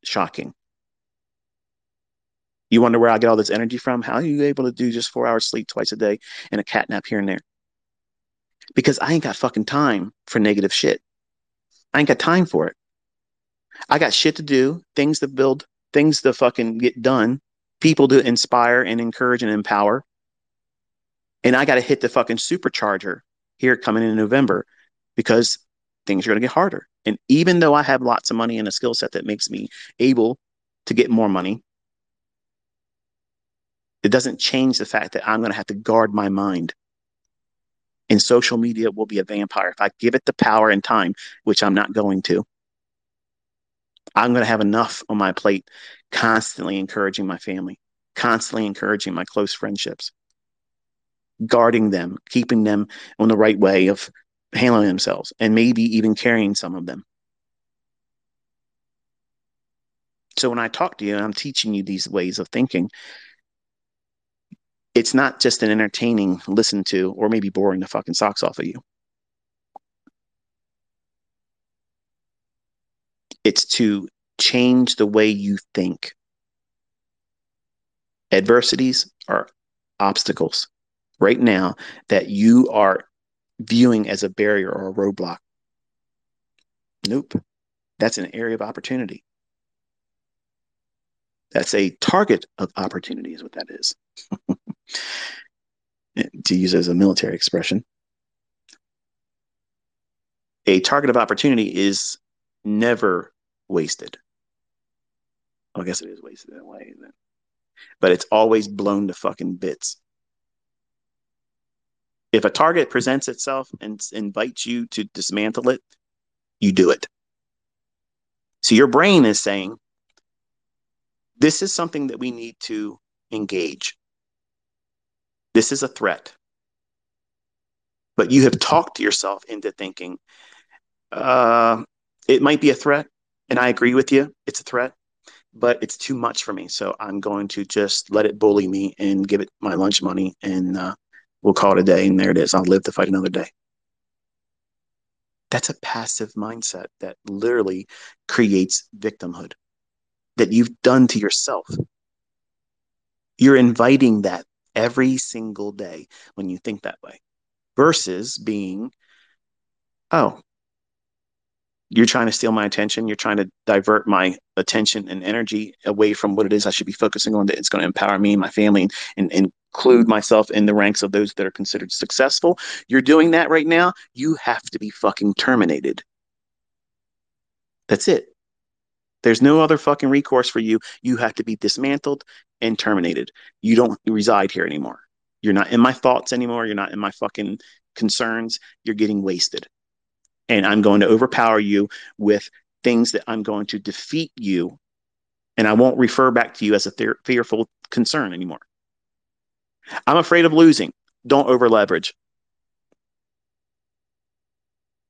shocking. You wonder where I get all this energy from? How are you able to do just four hours sleep twice a day and a cat nap here and there? Because I ain't got fucking time for negative shit. I ain't got time for it. I got shit to do, things to build, things to fucking get done, people to inspire and encourage and empower. And I got to hit the fucking supercharger here coming in November because things are going to get harder. And even though I have lots of money and a skill set that makes me able to get more money, it doesn't change the fact that I'm going to have to guard my mind. And social media will be a vampire. If I give it the power and time, which I'm not going to, I'm going to have enough on my plate constantly encouraging my family, constantly encouraging my close friendships, guarding them, keeping them on the right way of handling themselves, and maybe even carrying some of them. So when I talk to you and I'm teaching you these ways of thinking, it's not just an entertaining listen to or maybe boring the fucking socks off of you. It's to change the way you think. Adversities are obstacles right now that you are viewing as a barrier or a roadblock. Nope. That's an area of opportunity. That's a target of opportunity, is what that is. to use as a military expression. a target of opportunity is never wasted. Well, I guess it is wasted that way, but it's always blown to fucking bits. If a target presents itself and invites you to dismantle it, you do it. So your brain is saying, this is something that we need to engage. This is a threat. But you have talked yourself into thinking, uh, it might be a threat. And I agree with you, it's a threat, but it's too much for me. So I'm going to just let it bully me and give it my lunch money and uh, we'll call it a day. And there it is. I'll live to fight another day. That's a passive mindset that literally creates victimhood that you've done to yourself. You're inviting that every single day when you think that way versus being, oh, you're trying to steal my attention. You're trying to divert my attention and energy away from what it is I should be focusing on that it's going to empower me and my family and, and, and include myself in the ranks of those that are considered successful. You're doing that right now. You have to be fucking terminated. That's it. There's no other fucking recourse for you. You have to be dismantled and terminated. You don't reside here anymore. You're not in my thoughts anymore. You're not in my fucking concerns. You're getting wasted. And I'm going to overpower you with things that I'm going to defeat you. And I won't refer back to you as a fearful concern anymore. I'm afraid of losing. Don't over leverage.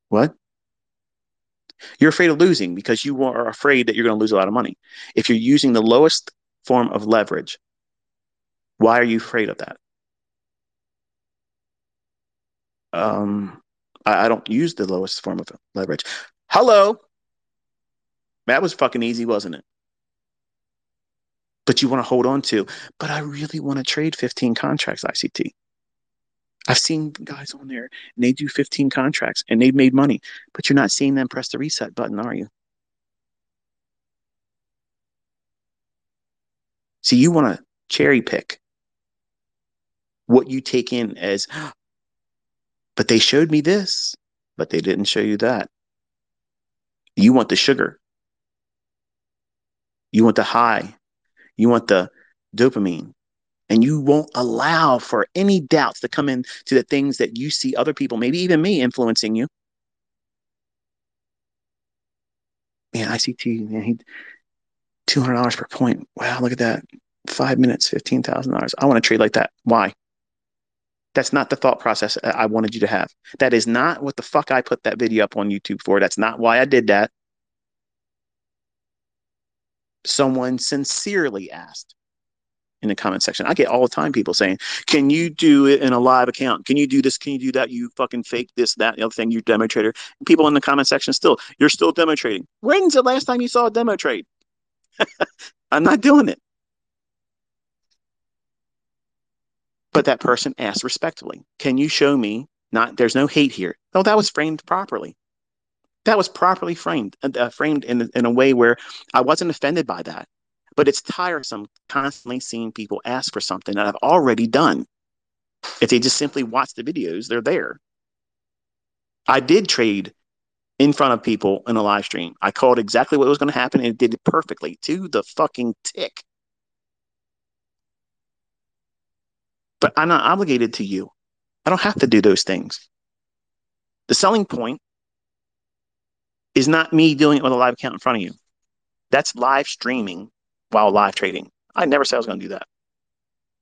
What? You're afraid of losing because you are afraid that you're going to lose a lot of money. If you're using the lowest form of leverage, why are you afraid of that? Um, I, I don't use the lowest form of leverage. Hello. That was fucking easy, wasn't it? But you want to hold on to, but I really want to trade 15 contracts ICT. I've seen guys on there and they do 15 contracts and they've made money, but you're not seeing them press the reset button, are you? See, you want to cherry pick what you take in as, but they showed me this, but they didn't show you that. You want the sugar. You want the high. You want the dopamine and you won't allow for any doubts to come in to the things that you see other people, maybe even me, influencing you. Man, ICT, man, he two hundred dollars per point. Wow, look at that. Five minutes, fifteen thousand dollars. I want to trade like that. Why? That's not the thought process I wanted you to have. That is not what the fuck I put that video up on YouTube for. That's not why I did that. Someone sincerely asked in the comment section. I get all the time people saying, "Can you do it in a live account? Can you do this? Can you do that? You fucking fake this, that, the other thing. You demo trader." And people in the comment section still, you're still demo trading. When's the last time you saw a demo trade? I'm not doing it. But that person asked respectfully, "Can you show me?" Not there's no hate here. No, that was framed properly. That was properly framed, uh, framed in in a way where I wasn't offended by that. But it's tiresome constantly seeing people ask for something that I've already done. If they just simply watch the videos, they're there. I did trade in front of people in a live stream. I called exactly what was going to happen and it did it perfectly to the fucking tick. But I'm not obligated to you. I don't have to do those things. The selling point is not me doing it with a live account in front of you. That's live streaming while live trading. I never said I was going to do that.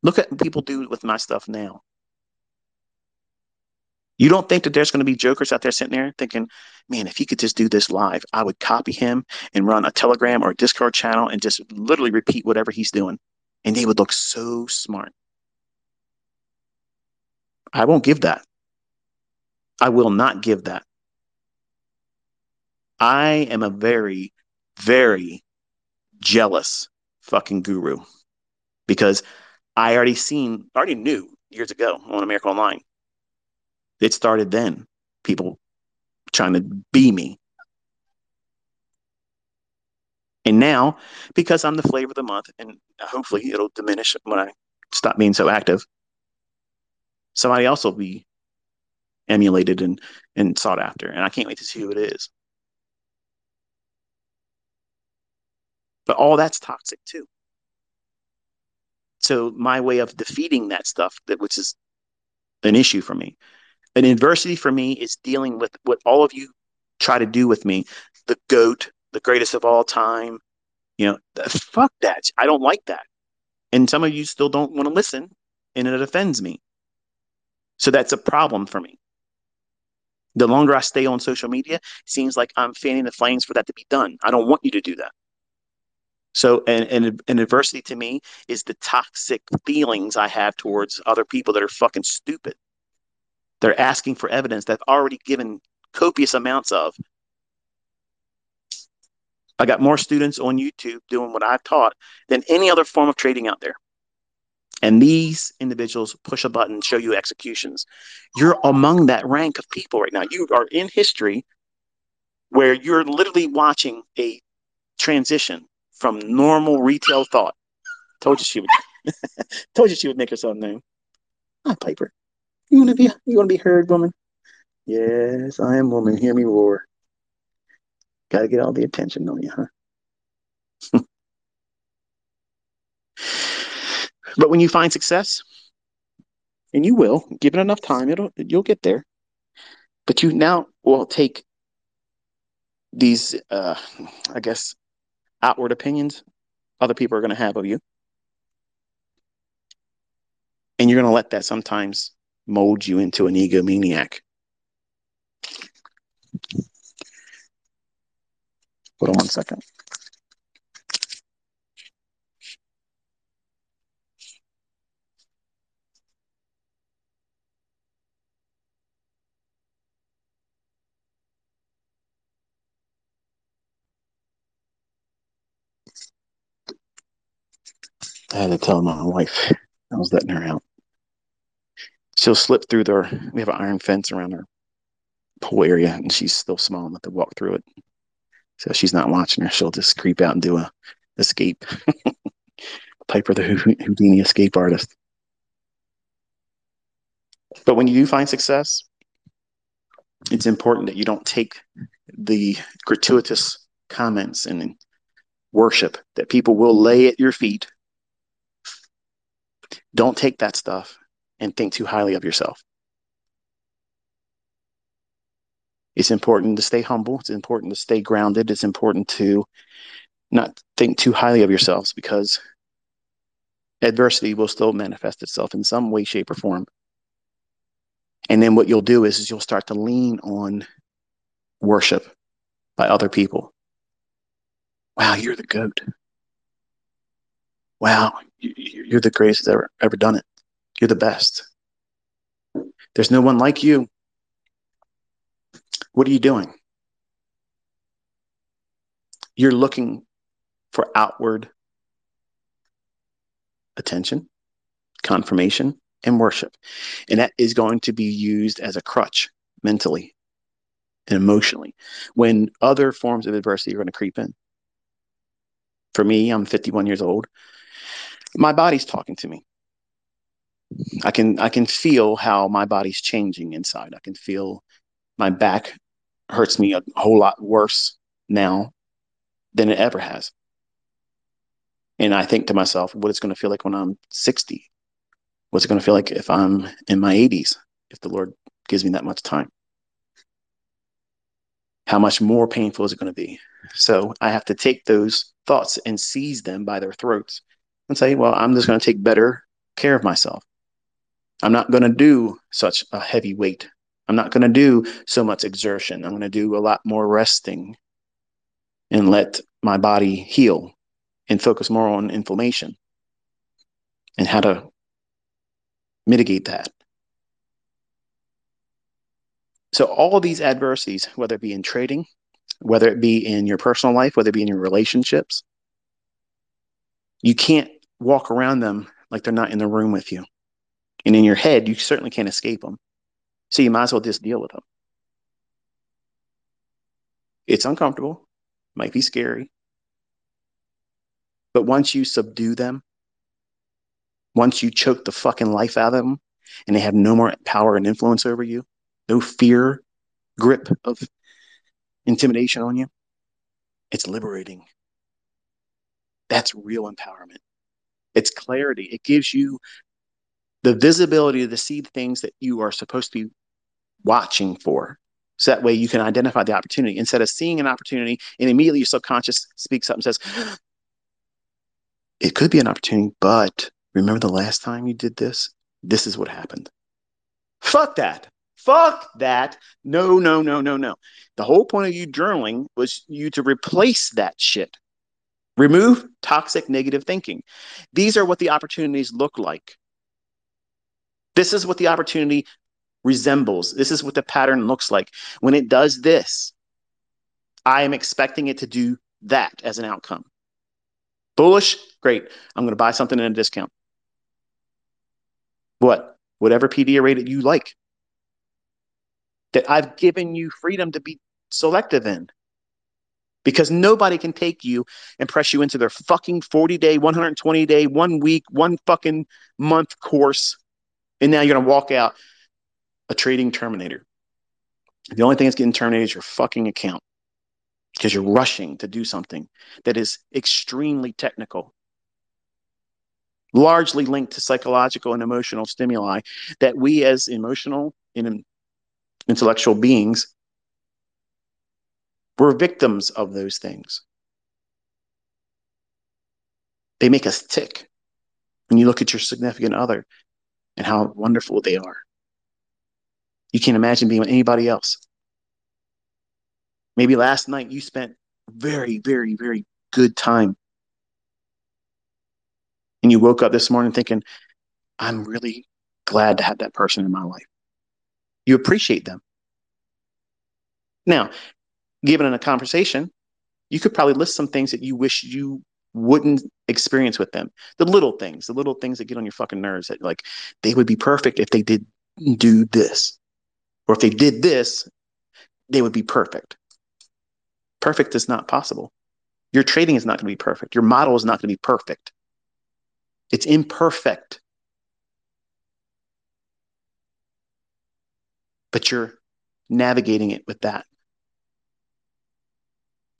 Look at people do with my stuff now. You don't think that there's going to be jokers out there sitting there thinking, man, if he could just do this live, I would copy him and run a Telegram or a Discord channel and just literally repeat whatever he's doing. And they would look so smart. I won't give that. I will not give that. I am a very, very jealous fucking guru because I already seen, already knew years ago on America Online. It started then. People trying to be me. And now, because I'm the flavor of the month, and hopefully it'll diminish when I stop being so active, somebody else will be emulated and and sought after. And I can't wait to see who it is. But all that's toxic too. So my way of defeating that stuff, that which is an issue for me, an adversity for me is dealing with what all of you try to do with me, the goat, the greatest of all time. You know, fuck that. I don't like that. And some of you still don't want to listen, and it offends me. So that's a problem for me. The longer I stay on social media, it seems like I'm fanning the flames for that to be done. I don't want you to do that. So, and, and, and adversity to me is the toxic feelings I have towards other people that are fucking stupid. They're asking for evidence that I've already given copious amounts of. I got more students on YouTube doing what I've taught than any other form of trading out there. And these individuals push a button, show you executions. You're among that rank of people right now. You are in history where you're literally watching a transition from normal retail thought. Told you she would. told you she would make herself known. Hi, Piper, you want to be you want to be heard, woman? Yes, I am woman. Hear me roar. Got to get all the attention, don't you, huh? but when you find success, and you will, given enough time, it'll you'll get there. But you now will take these, uh, I guess, outward opinions other people are going to have of you. And you're going to let that sometimes mold you into an egomaniac. Hold on one second. I had to tell my wife I was letting her out. She'll slip through there. We have an iron fence around our pool area, and she's still small enough to walk through it. So she's not watching her. She'll just creep out and do a escape. Piper the Houdini escape artist. But when you do find success, it's important that you don't take the gratuitous comments and worship that people will lay at your feet don't take that stuff and think too highly of yourself. It's important to stay humble. It's important to stay grounded. It's important to not think too highly of yourselves because adversity will still manifest itself in some way, shape, or form. And then what you'll do is, is you'll start to lean on worship by other people. Wow, you're the goat wow, you're the greatest that's ever ever done it. You're the best. There's no one like you. What are you doing? You're looking for outward attention, confirmation, and worship. And that is going to be used as a crutch mentally and emotionally when other forms of adversity are going to creep in. For me, I'm 51 years old my body's talking to me. I can I can feel how my body's changing inside. I can feel my back hurts me a whole lot worse now than it ever has. And I think to myself, what it's going to feel like when I'm 60? What's it going to feel like if I'm in my 80s, if the Lord gives me that much time? How much more painful is it going to be? So I have to take those thoughts and seize them by their throats and say, well, I'm just going to take better care of myself. I'm not going to do such a heavy weight. I'm not going to do so much exertion. I'm going to do a lot more resting and let my body heal and focus more on inflammation and how to mitigate that. So, all these adversities, whether it be in trading, whether it be in your personal life, whether it be in your relationships, you can't walk around them like they're not in the room with you. And in your head, you certainly can't escape them. So you might as well just deal with them. It's uncomfortable, might be scary. But once you subdue them, once you choke the fucking life out of them and they have no more power and influence over you, no fear grip of intimidation on you. It's liberating. That's real empowerment. It's clarity. It gives you the visibility to see the things that you are supposed to be watching for. So that way you can identify the opportunity instead of seeing an opportunity and immediately your subconscious speaks up and says, It could be an opportunity, but remember the last time you did this? This is what happened. Fuck that. Fuck that. No, no, no, no, no. The whole point of you journaling was you to replace that shit. Remove toxic negative thinking. These are what the opportunities look like. This is what the opportunity resembles. This is what the pattern looks like. When it does this, I am expecting it to do that as an outcome. Bullish, great. I'm going to buy something at a discount. What? Whatever PD array you like. That I've given you freedom to be selective in. Because nobody can take you and press you into their fucking 40 day, 120 day, one week, one fucking month course. And now you're going to walk out a trading terminator. The only thing that's getting terminated is your fucking account because you're rushing to do something that is extremely technical, largely linked to psychological and emotional stimuli that we, as emotional and intellectual beings, we're victims of those things. They make us tick when you look at your significant other and how wonderful they are. You can't imagine being with anybody else. Maybe last night you spent very, very, very good time. And you woke up this morning thinking, I'm really glad to have that person in my life. You appreciate them. Now, given in a conversation, you could probably list some things that you wish you wouldn't experience with them. The little things, the little things that get on your fucking nerves that like they would be perfect if they did do this. Or if they did this, they would be perfect. Perfect is not possible. Your trading is not going to be perfect. Your model is not going to be perfect. It's imperfect. But you're navigating it with that.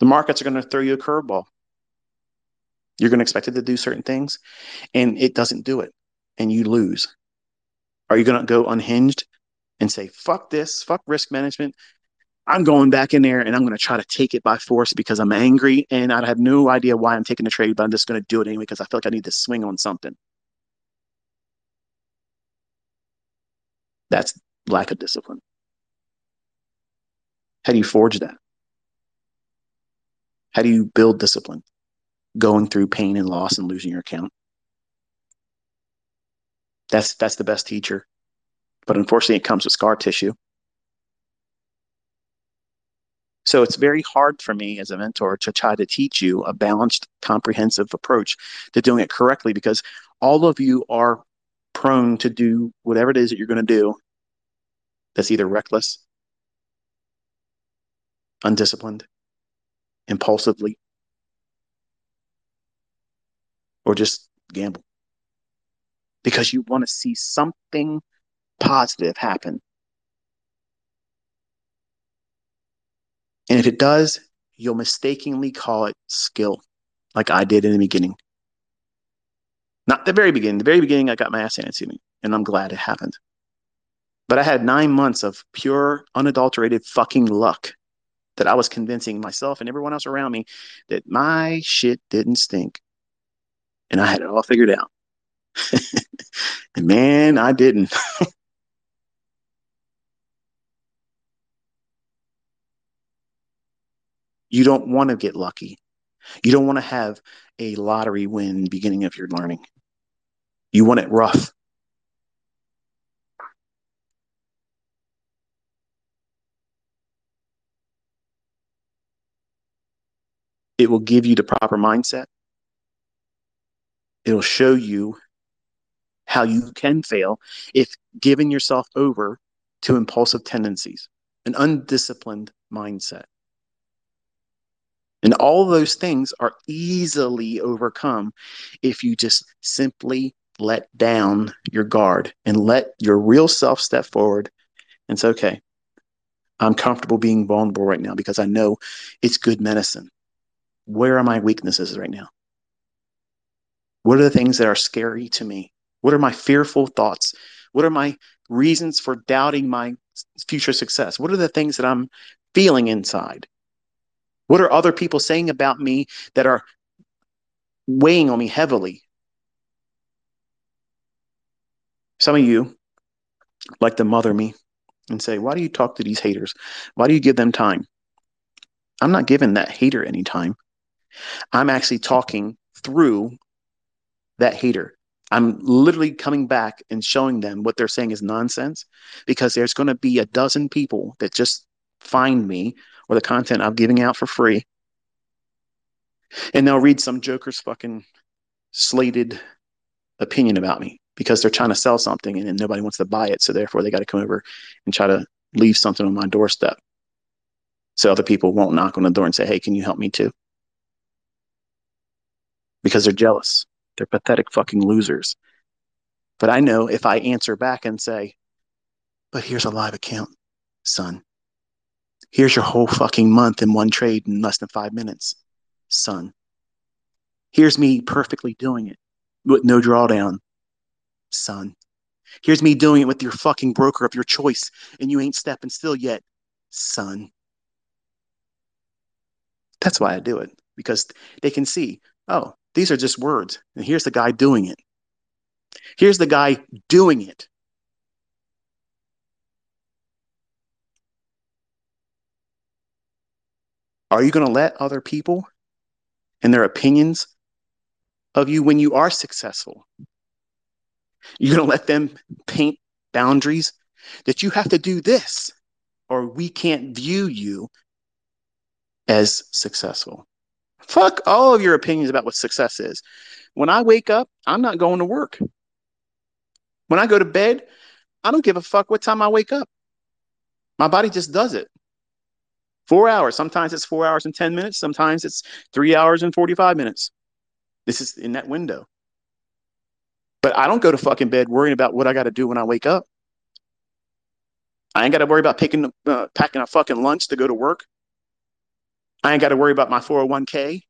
The markets are going to throw you a curveball. You're going to expect it to do certain things, and it doesn't do it, and you lose. Are you going to go unhinged and say, fuck this, fuck risk management? I'm going back in there and I'm going to try to take it by force because I'm angry and I have no idea why I'm taking the trade, but I'm just going to do it anyway because I feel like I need to swing on something. That's lack of discipline. How do you forge that? How do you build discipline? Going through pain and loss and losing your account. That's that's the best teacher. But unfortunately it comes with scar tissue. So it's very hard for me as a mentor to try to teach you a balanced, comprehensive approach to doing it correctly because all of you are prone to do whatever it is that you're going to do that's either reckless, undisciplined, impulsively, or just gamble because you want to see something positive happen. And if it does, you'll mistakenly call it skill, like I did in the beginning. Not the very beginning. The very beginning, I got my ass handed to me, and I'm glad it happened. But I had nine months of pure, unadulterated fucking luck that I was convincing myself and everyone else around me that my shit didn't stink. And I had it all figured out. and man, I didn't. you don't want to get lucky. You don't want to have a lottery win beginning of your learning. You want it rough. It will give you the proper mindset. It'll show you how you can fail if giving yourself over to impulsive tendencies, an undisciplined mindset. And all those things are easily overcome if you just simply let down your guard and let your real self step forward and say, okay, I'm comfortable being vulnerable right now because I know it's good medicine. Where are my weaknesses right now? What are the things that are scary to me? What are my fearful thoughts? What are my reasons for doubting my future success? What are the things that I'm feeling inside? What are other people saying about me that are weighing on me heavily? Some of you like to mother me and say, Why do you talk to these haters? Why do you give them time? I'm not giving that hater any time. I'm actually talking through that hater. I'm literally coming back and showing them what they're saying is nonsense because there's going to be a dozen people that just find me or the content I'm giving out for free. And they'll read some joker's fucking slated opinion about me because they're trying to sell something and, and nobody wants to buy it. So therefore, they got to come over and try to leave something on my doorstep. So other people won't knock on the door and say, hey, can you help me too? Because they're jealous. They're pathetic fucking losers. But I know if I answer back and say, but here's a live account, son. Here's your whole fucking month in one trade in less than five minutes, son. Here's me perfectly doing it with no drawdown, son. Here's me doing it with your fucking broker of your choice, and you ain't stepping still yet, son. That's why I do it, because they can see, oh, these are just words. And here's the guy doing it. Here's the guy doing it. Are you going to let other people and their opinions of you when you are successful you're going to let them paint boundaries that you have to do this or we can't view you as successful. Fuck all of your opinions about what success is. When I wake up, I'm not going to work. When I go to bed, I don't give a fuck what time I wake up. My body just does it. Four hours. Sometimes it's four hours and 10 minutes. Sometimes it's three hours and 45 minutes. This is in that window. But I don't go to fucking bed worrying about what I got to do when I wake up. I ain't got to worry about picking, uh, packing a fucking lunch to go to work. I ain't got to worry about my 401k.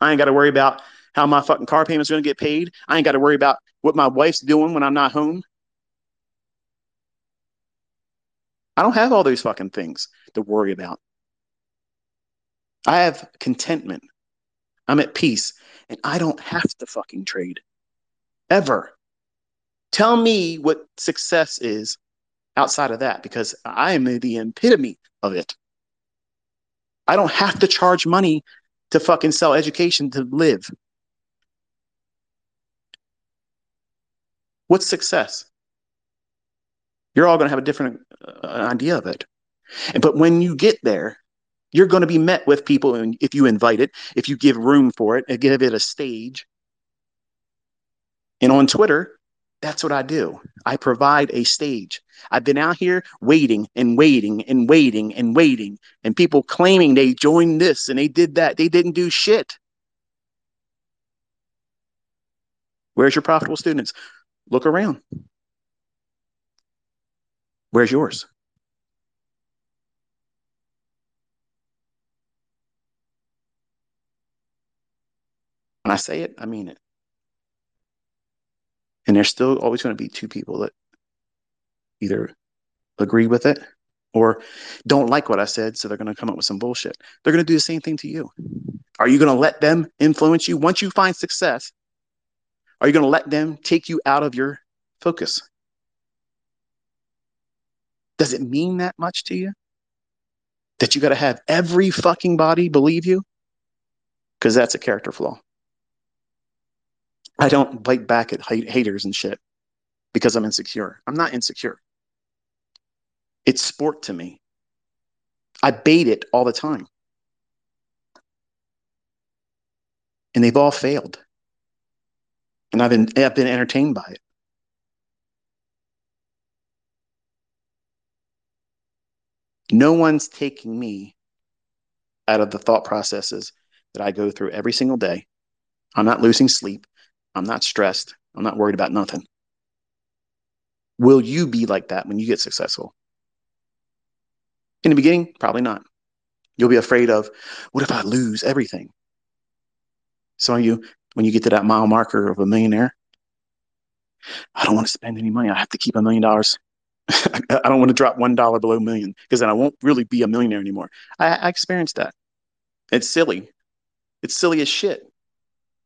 I ain't got to worry about how my fucking car payment's going to get paid. I ain't got to worry about what my wife's doing when I'm not home. I don't have all those fucking things to worry about. I have contentment. I'm at peace and I don't have to fucking trade ever. Tell me what success is outside of that because I am the epitome of it. I don't have to charge money to fucking sell education to live. What's success? You're all going to have a different uh, idea of it. But when you get there, you're going to be met with people, and if you invite it, if you give room for it, and give it a stage, and on Twitter, that's what I do. I provide a stage. I've been out here waiting and waiting and waiting and waiting, and people claiming they joined this and they did that. They didn't do shit. Where's your profitable students? Look around. Where's yours? When I say it, I mean it. And there's still always going to be two people that either agree with it or don't like what I said. So they're going to come up with some bullshit. They're going to do the same thing to you. Are you going to let them influence you once you find success? Are you going to let them take you out of your focus? Does it mean that much to you? That you got to have every fucking body believe you? Because that's a character flaw. I don't bite back at haters and shit because I'm insecure. I'm not insecure. It's sport to me. I bait it all the time. And they've all failed. And I've been I've been entertained by it. No one's taking me out of the thought processes that I go through every single day. I'm not losing sleep. I'm not stressed. I'm not worried about nothing. Will you be like that when you get successful? In the beginning, probably not. You'll be afraid of what if I lose everything? Some of you, when you get to that mile marker of a millionaire, I don't want to spend any money. I have to keep a million dollars. I don't want to drop one dollar below a million because then I won't really be a millionaire anymore. I, I experienced that. It's silly. It's silly as shit.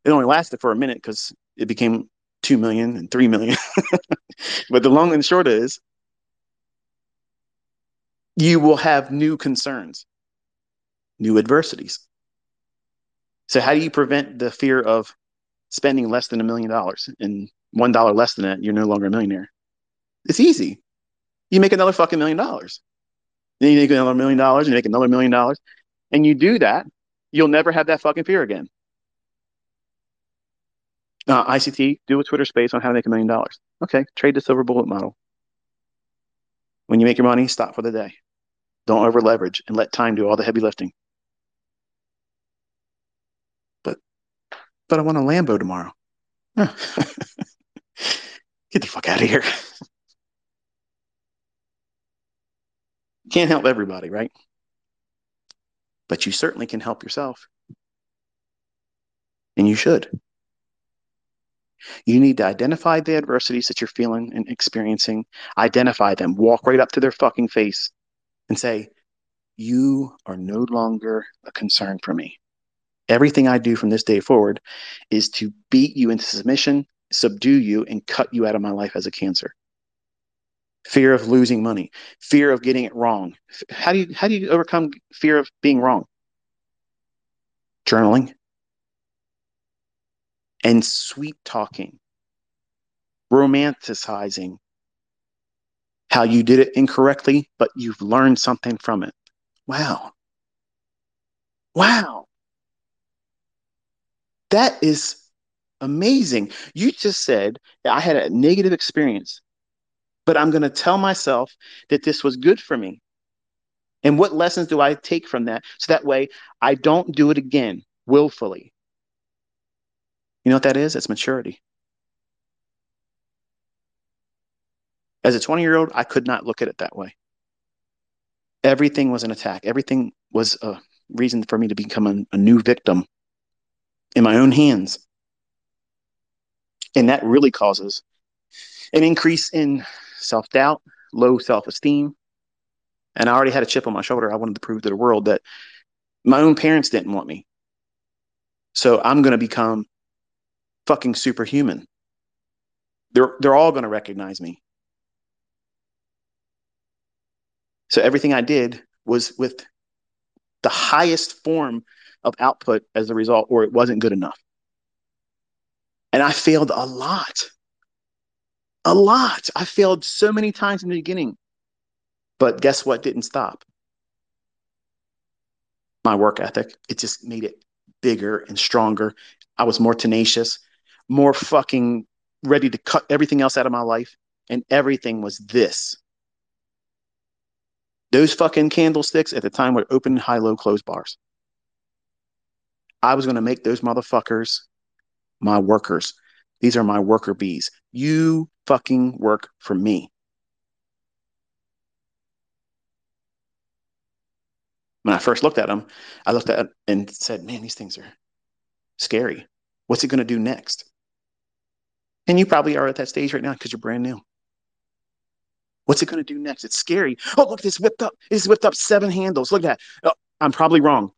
It only lasted for a minute because it became two million and three million. but the long and short is you will have new concerns, new adversities. So, how do you prevent the fear of spending less than a million dollars and one dollar less than that? You're no longer a millionaire. It's easy. You make another fucking million dollars. Then you make another million dollars, and you make another million dollars, and you do that, you'll never have that fucking fear again. Uh, ICT, do a Twitter space on how to make a million dollars. Okay, trade the silver bullet model. When you make your money, stop for the day. Don't over leverage and let time do all the heavy lifting. But, but I want a Lambo tomorrow. Get the fuck out of here. Can't help everybody, right? But you certainly can help yourself. And you should. You need to identify the adversities that you're feeling and experiencing, identify them, walk right up to their fucking face and say, You are no longer a concern for me. Everything I do from this day forward is to beat you into submission, subdue you, and cut you out of my life as a cancer. Fear of losing money, fear of getting it wrong. How do you how do you overcome fear of being wrong? Journaling and sweet talking, romanticizing how you did it incorrectly, but you've learned something from it. Wow. Wow. That is amazing. You just said I had a negative experience, but I'm going to tell myself that this was good for me. And what lessons do I take from that? So that way I don't do it again willfully. You know what that is? It's maturity. As a 20 year old, I could not look at it that way. Everything was an attack, everything was a reason for me to become a, a new victim in my own hands. And that really causes an increase in self doubt, low self esteem. And I already had a chip on my shoulder. I wanted to prove to the world that my own parents didn't want me. So I'm going to become fucking superhuman. They're, they're all going to recognize me. So everything I did was with the highest form of output as a result, or it wasn't good enough. And I failed a lot. A lot. I failed so many times in the beginning. But guess what didn't stop? My work ethic. It just made it bigger and stronger. I was more tenacious, more fucking ready to cut everything else out of my life. And everything was this those fucking candlesticks at the time were open, high, low, closed bars. I was going to make those motherfuckers my workers. These are my worker bees. You fucking work for me. When I first looked at them, I looked at and said, man, these things are scary. What's it going to do next? And you probably are at that stage right now because you're brand new. What's it going to do next? It's scary. Oh, look, this whipped up. It's whipped up seven handles. Look at that. Oh, I'm probably wrong.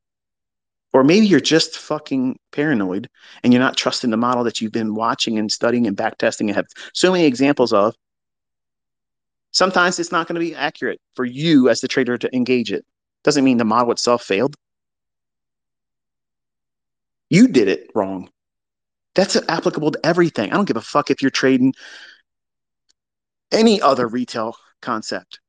Or maybe you're just fucking paranoid and you're not trusting the model that you've been watching and studying and backtesting and have so many examples of. Sometimes it's not going to be accurate for you as the trader to engage it. Doesn't mean the model itself failed. You did it wrong. That's applicable to everything. I don't give a fuck if you're trading any other retail concept.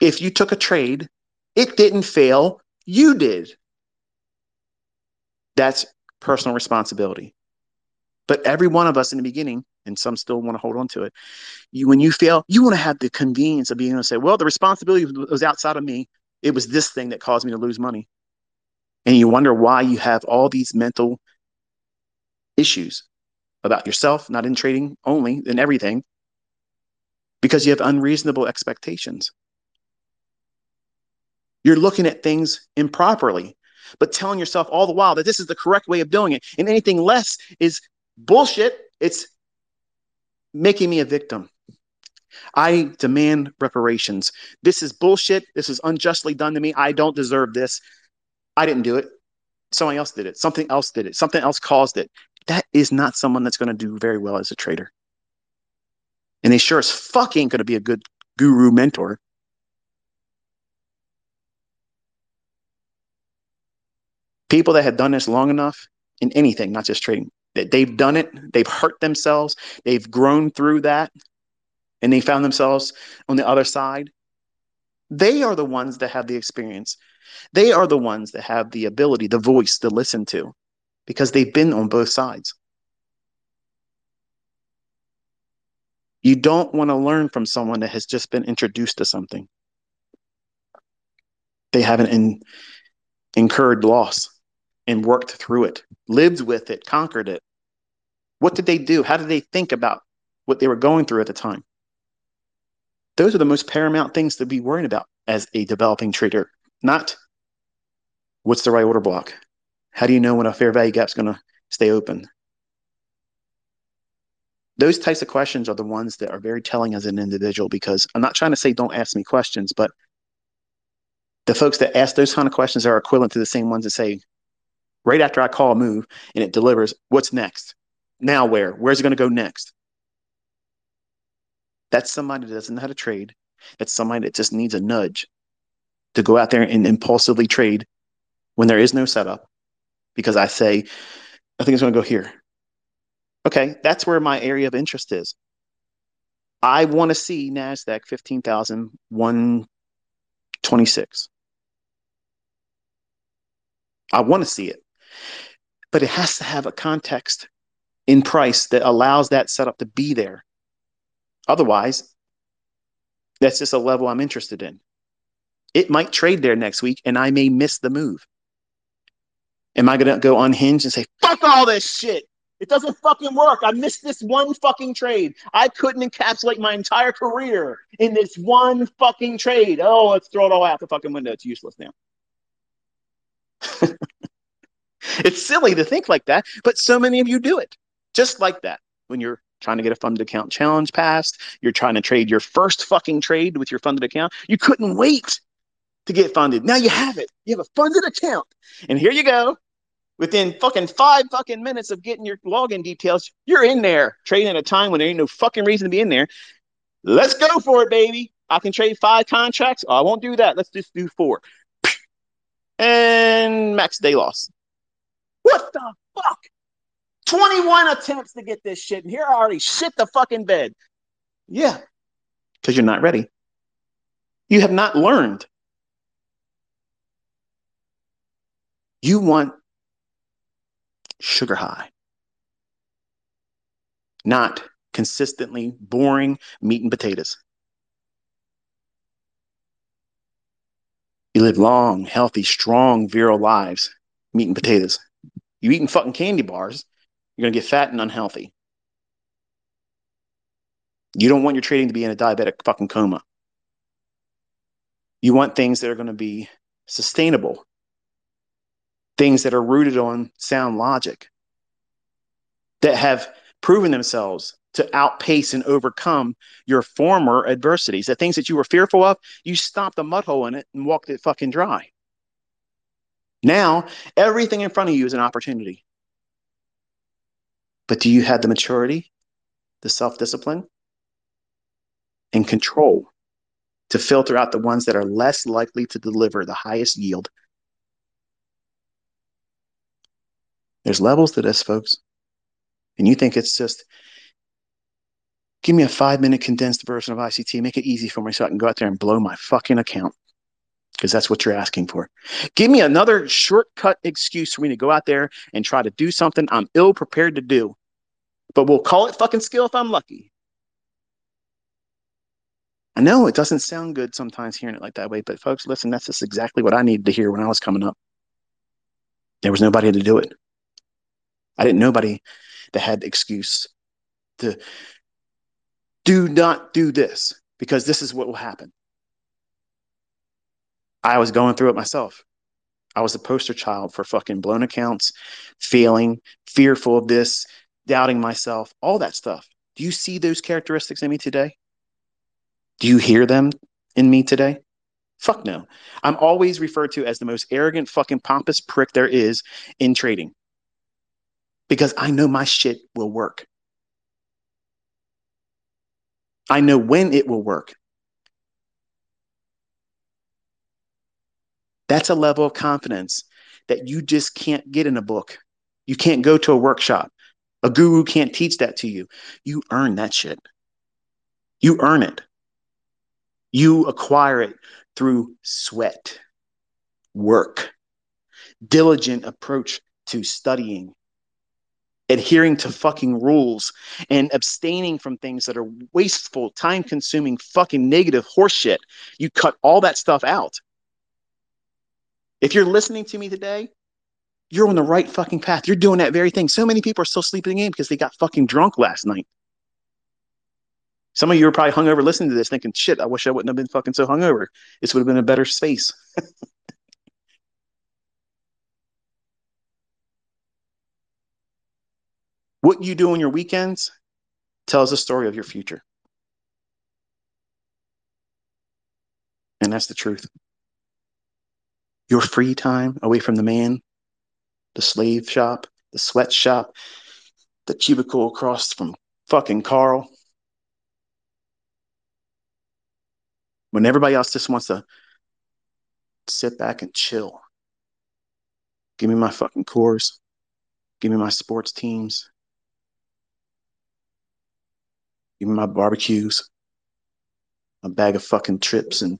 If you took a trade, it didn't fail, you did. That's personal responsibility. But every one of us in the beginning, and some still want to hold on to it, you when you fail, you want to have the convenience of being able to say, well, the responsibility was outside of me. It was this thing that caused me to lose money. And you wonder why you have all these mental issues about yourself, not in trading only, in everything, because you have unreasonable expectations. You're looking at things improperly, but telling yourself all the while that this is the correct way of doing it. And anything less is bullshit. It's making me a victim. I demand reparations. This is bullshit. This is unjustly done to me. I don't deserve this. I didn't do it. Someone else did it. Something else did it. Something else caused it. That is not someone that's going to do very well as a trader. And they sure as fuck ain't going to be a good guru mentor. People that have done this long enough in anything, not just trading, that they've done it, they've hurt themselves, they've grown through that, and they found themselves on the other side. They are the ones that have the experience. They are the ones that have the ability, the voice to listen to, because they've been on both sides. You don't want to learn from someone that has just been introduced to something. They haven't in, incurred loss and worked through it, lived with it, conquered it. What did they do? How did they think about what they were going through at the time? Those are the most paramount things to be worrying about as a developing trader, not what's the right order block? How do you know when a fair value gap is going to stay open? Those types of questions are the ones that are very telling as an individual because I'm not trying to say don't ask me questions, but the folks that ask those kind of questions are equivalent to the same ones that say, right after I call a move and it delivers, what's next? Now where? Where's it going to go next? That's somebody that doesn't know how to trade. That's somebody that just needs a nudge to go out there and impulsively trade when there is no setup. Because I say, I think it's going to go here. Okay, that's where my area of interest is. I want to see NASDAQ 15,126. I want to see it. But it has to have a context in price that allows that setup to be there. Otherwise, that's just a level I'm interested in. It might trade there next week and I may miss the move. Am I going to go unhinged and say, fuck all this shit? It doesn't fucking work. I missed this one fucking trade. I couldn't encapsulate my entire career in this one fucking trade. Oh, let's throw it all out the fucking window. It's useless now. it's silly to think like that, but so many of you do it just like that when you're trying to get a funded account challenge passed. You're trying to trade your first fucking trade with your funded account. You couldn't wait to get funded. Now you have it. You have a funded account. And here you go. Within fucking five fucking minutes of getting your login details, you're in there trading at a time when there ain't no fucking reason to be in there. Let's go for it, baby. I can trade five contracts. Oh, I won't do that. Let's just do four. And max day loss. What the fuck? 21 attempts to get this shit, and here I already shit the fucking bed. Yeah, because you're not ready. You have not learned. You want sugar high, not consistently boring meat and potatoes. You live long, healthy, strong, virile lives, meat and potatoes. You eating fucking candy bars, you're to get fat and unhealthy. You don't want your trading to be in a diabetic fucking coma. You want things that are to be sustainable, things that are rooted on sound logic, that have proven themselves to outpace and overcome your former adversities. The things that you were fearful of, you stopped a mud hole in it and walked it fucking dry. Now, everything in front of you is an opportunity. But do you have the maturity, the self discipline, and control to filter out the ones that are less likely to deliver the highest yield? There's levels to this, folks. And you think it's just give me a five minute condensed version of ICT, make it easy for me so I can go out there and blow my fucking account. Because that's what you're asking for. Give me another shortcut excuse for me to go out there and try to do something I'm ill prepared to do. But we'll call it fucking skill if I'm lucky. I know it doesn't sound good sometimes hearing it like that way, but folks, listen, that's just exactly what I needed to hear when I was coming up. There was nobody to do it. I didn't nobody that had excuse to do not do this because this is what will happen. I was going through it myself. I was a poster child for fucking blown accounts, failing, fearful of this, doubting myself, all that stuff. Do you see those characteristics in me today? Do you hear them in me today? Fuck no. I'm always referred to as the most arrogant fucking pompous prick there is in trading because I know my shit will work. I know when it will work. That's a level of confidence that you just can't get in a book. You can't go to a workshop. A guru can't teach that to you. You earn that shit. You earn it. You acquire it through sweat, work, diligent approach to studying, adhering to fucking rules, and abstaining from things that are wasteful, time consuming, fucking negative horseshit. You cut all that stuff out. If you're listening to me today, you're on the right fucking path. You're doing that very thing. So many people are still sleeping in because they got fucking drunk last night. Some of you are probably hungover listening to this thinking, shit, I wish I wouldn't have been fucking so hungover. This would have been a better space. what you do on your weekends tells a story of your future. And that's the truth your free time away from the man, the slave shop, the sweatshop, the cubicle across from fucking Carl. When everybody else just wants to sit back and chill. Give me my fucking cores. Give me my sports teams. Me my barbecues. A bag of fucking trips and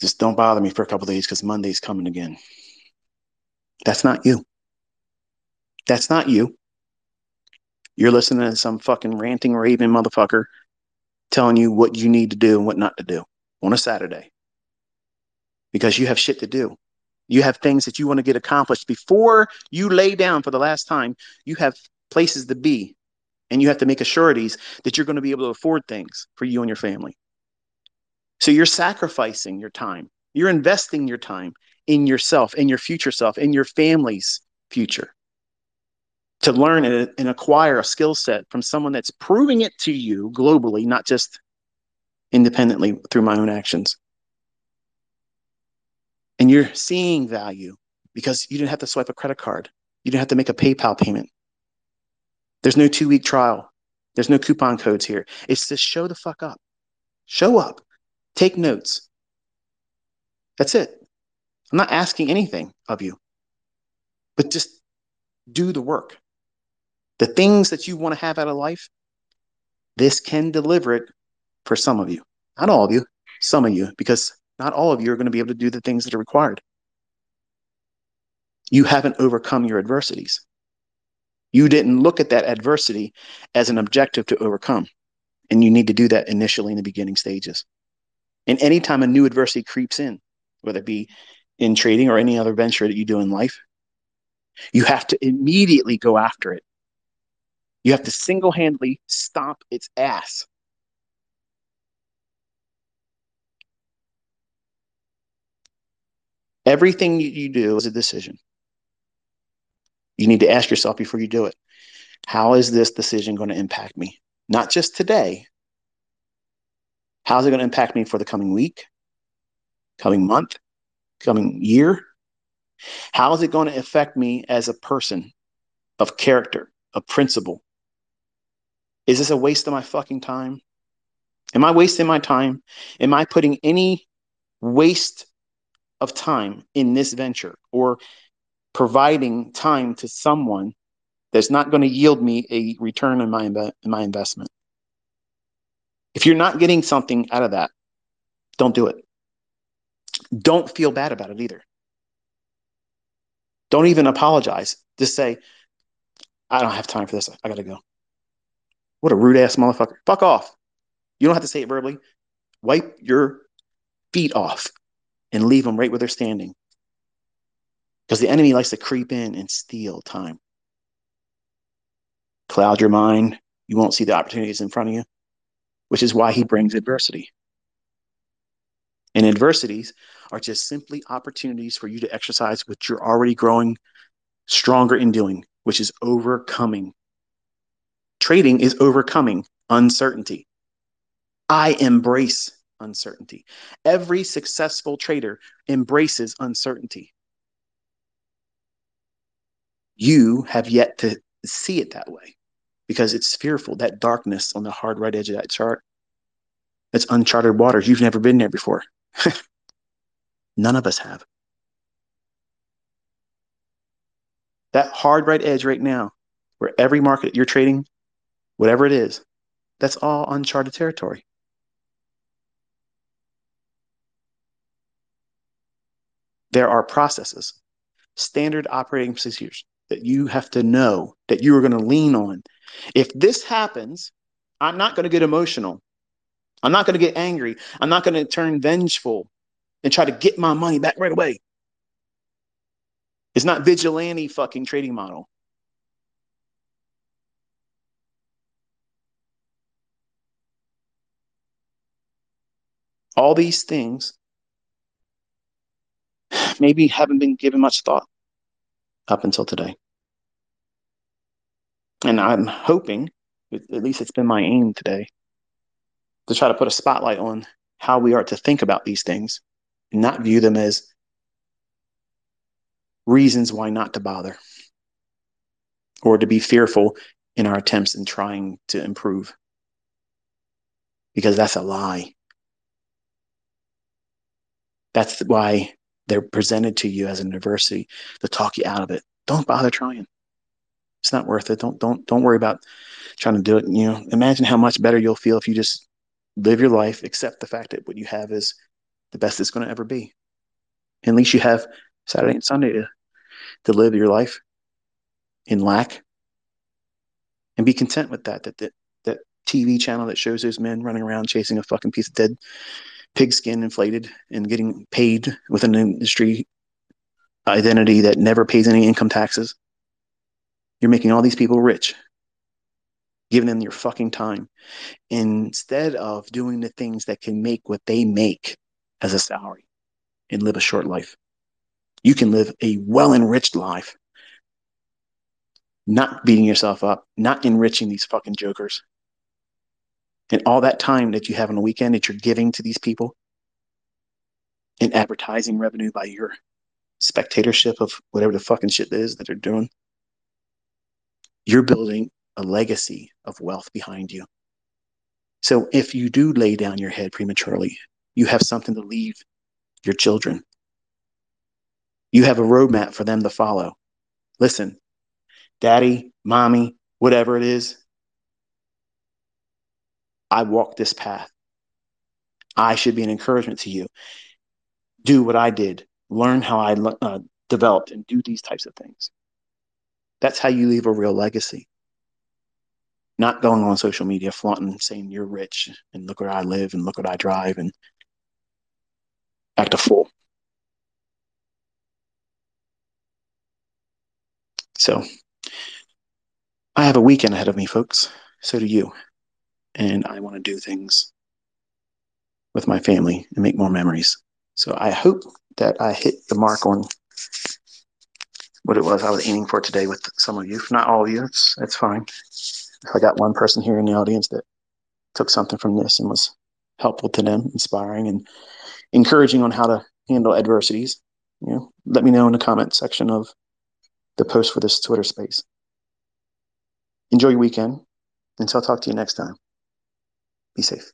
just don't bother me for a couple days because Monday's coming again. That's not you. That's not you. You're listening to some fucking ranting, raving motherfucker telling you what you need to do and what not to do on a Saturday because you have shit to do. You have things that you want to get accomplished before you lay down for the last time. You have places to be, and you have to make assurities that you're going to be able to afford things for you and your family. So you're sacrificing your time. You're investing your time in yourself, in your future self, in your family's future to learn and, acquire a skill set from someone that's proving it to you globally, not just independently through my own actions. And you're seeing value because you didn't have to swipe a credit card. You didn't have to make a PayPal payment. There's no two week trial. There's no coupon codes here. It's just show the fuck up. Show up. Take notes. That's it. I'm not asking anything of you, but just do the work. The things that you want to have out of life, this can deliver it for some of you. Not all of you, some of you, because not all of you are going to be able to do the things that are required. You haven't overcome your adversities. You didn't look at that adversity as an objective to overcome. And you need to do that initially in the beginning stages. And anytime a new adversity creeps in, whether it be in trading or any other venture that you do in life, you have to immediately go after it. You have to single handedly stomp its ass. Everything you do is a decision. You need to ask yourself before you do it how is this decision going to impact me? Not just today, How's it going to impact me for the coming week, coming month, coming year? How is it going to affect me as a person of character, of principle? Is this a waste of my fucking time? Am I wasting my time? Am I putting any waste of time in this venture or providing time to someone that's not going to yield me a return in my, my investment? If you're not getting something out of that, don't do it. Don't feel bad about it either. Don't even apologize. Just say, I don't have time for this. I got to go. What a rude ass motherfucker. Fuck off. You don't have to say it verbally. Wipe your feet off and leave them right where they're standing. Because the enemy likes to creep in and steal time. Cloud your mind. You won't see the opportunities in front of you which is why he brings adversity. And adversities are just simply opportunities for you to exercise what you're already growing stronger in doing, which is overcoming. Trading is overcoming uncertainty. I embrace uncertainty. Every successful trader embraces uncertainty. You have yet to see it that way because it's fearful. That darkness on the hard right edge of that chart, that's uncharted waters. You've never been there before. None of us have. That hard right edge right now, where every market you're trading, whatever it is, that's all uncharted territory. There are processes, standard operating procedures that you have to know that you are going to lean on. If this happens, I'm not going to get emotional. I'm not going to get angry. I'm not going to turn vengeful and try to get my money back right away. It's not vigilante fucking trading model. All these things maybe haven't been given much thought up until today. And I'm hoping, at least it's been my aim today, to try to put a spotlight on how we are to think about these things and not view them as reasons why not to bother or to be fearful in our attempts in trying to improve. Because that's a lie. That's why they're presented to you as an adversity to talk you out of it. Don't bother trying. It's not worth it. Don't don't don't worry about trying to do it. You know, imagine how much better you'll feel if you just live your life, accept the fact that what you have is the best it's going to ever be. At least you have Saturday and Sunday to, to live your life in lack and be content with that. That that that TV channel that shows those men running around chasing a fucking piece of dead pigskin inflated and getting paid with an industry identity that never pays any income taxes. You're making all these people rich, giving them your fucking time. Instead of doing the things that can make what they make as a salary and live a short life. You can live a well enriched life, not beating yourself up, not enriching these fucking jokers. And all that time that you have on the weekend that you're giving to these people in advertising revenue by your spectatorship of whatever the fucking shit is that they're doing, you're building a legacy of wealth behind you. So if you do lay down your head prematurely, you have something to leave your children. You have a roadmap for them to follow. Listen, daddy, mommy, whatever it is, I walked this path. I should be an encouragement to you. Do what I did. Learn how I uh, developed and do these types of things. That's how you leave a real legacy. Not going on social media flaunting, saying you're rich and look where I live and look what I drive and act a fool. So I have a weekend ahead of me, folks. So do you and I want to do things with my family and make more memories. So I hope that I hit the mark on what it was I was aiming for today with some of you. If not all of you, it's it's fine. If I got one person here in the audience that took something from this and was helpful to them, inspiring and encouraging on how to handle adversities, you know, let me know in the comment section of the post for this Twitter space. Enjoy your weekend. Until I'll talk to you next time. Be safe.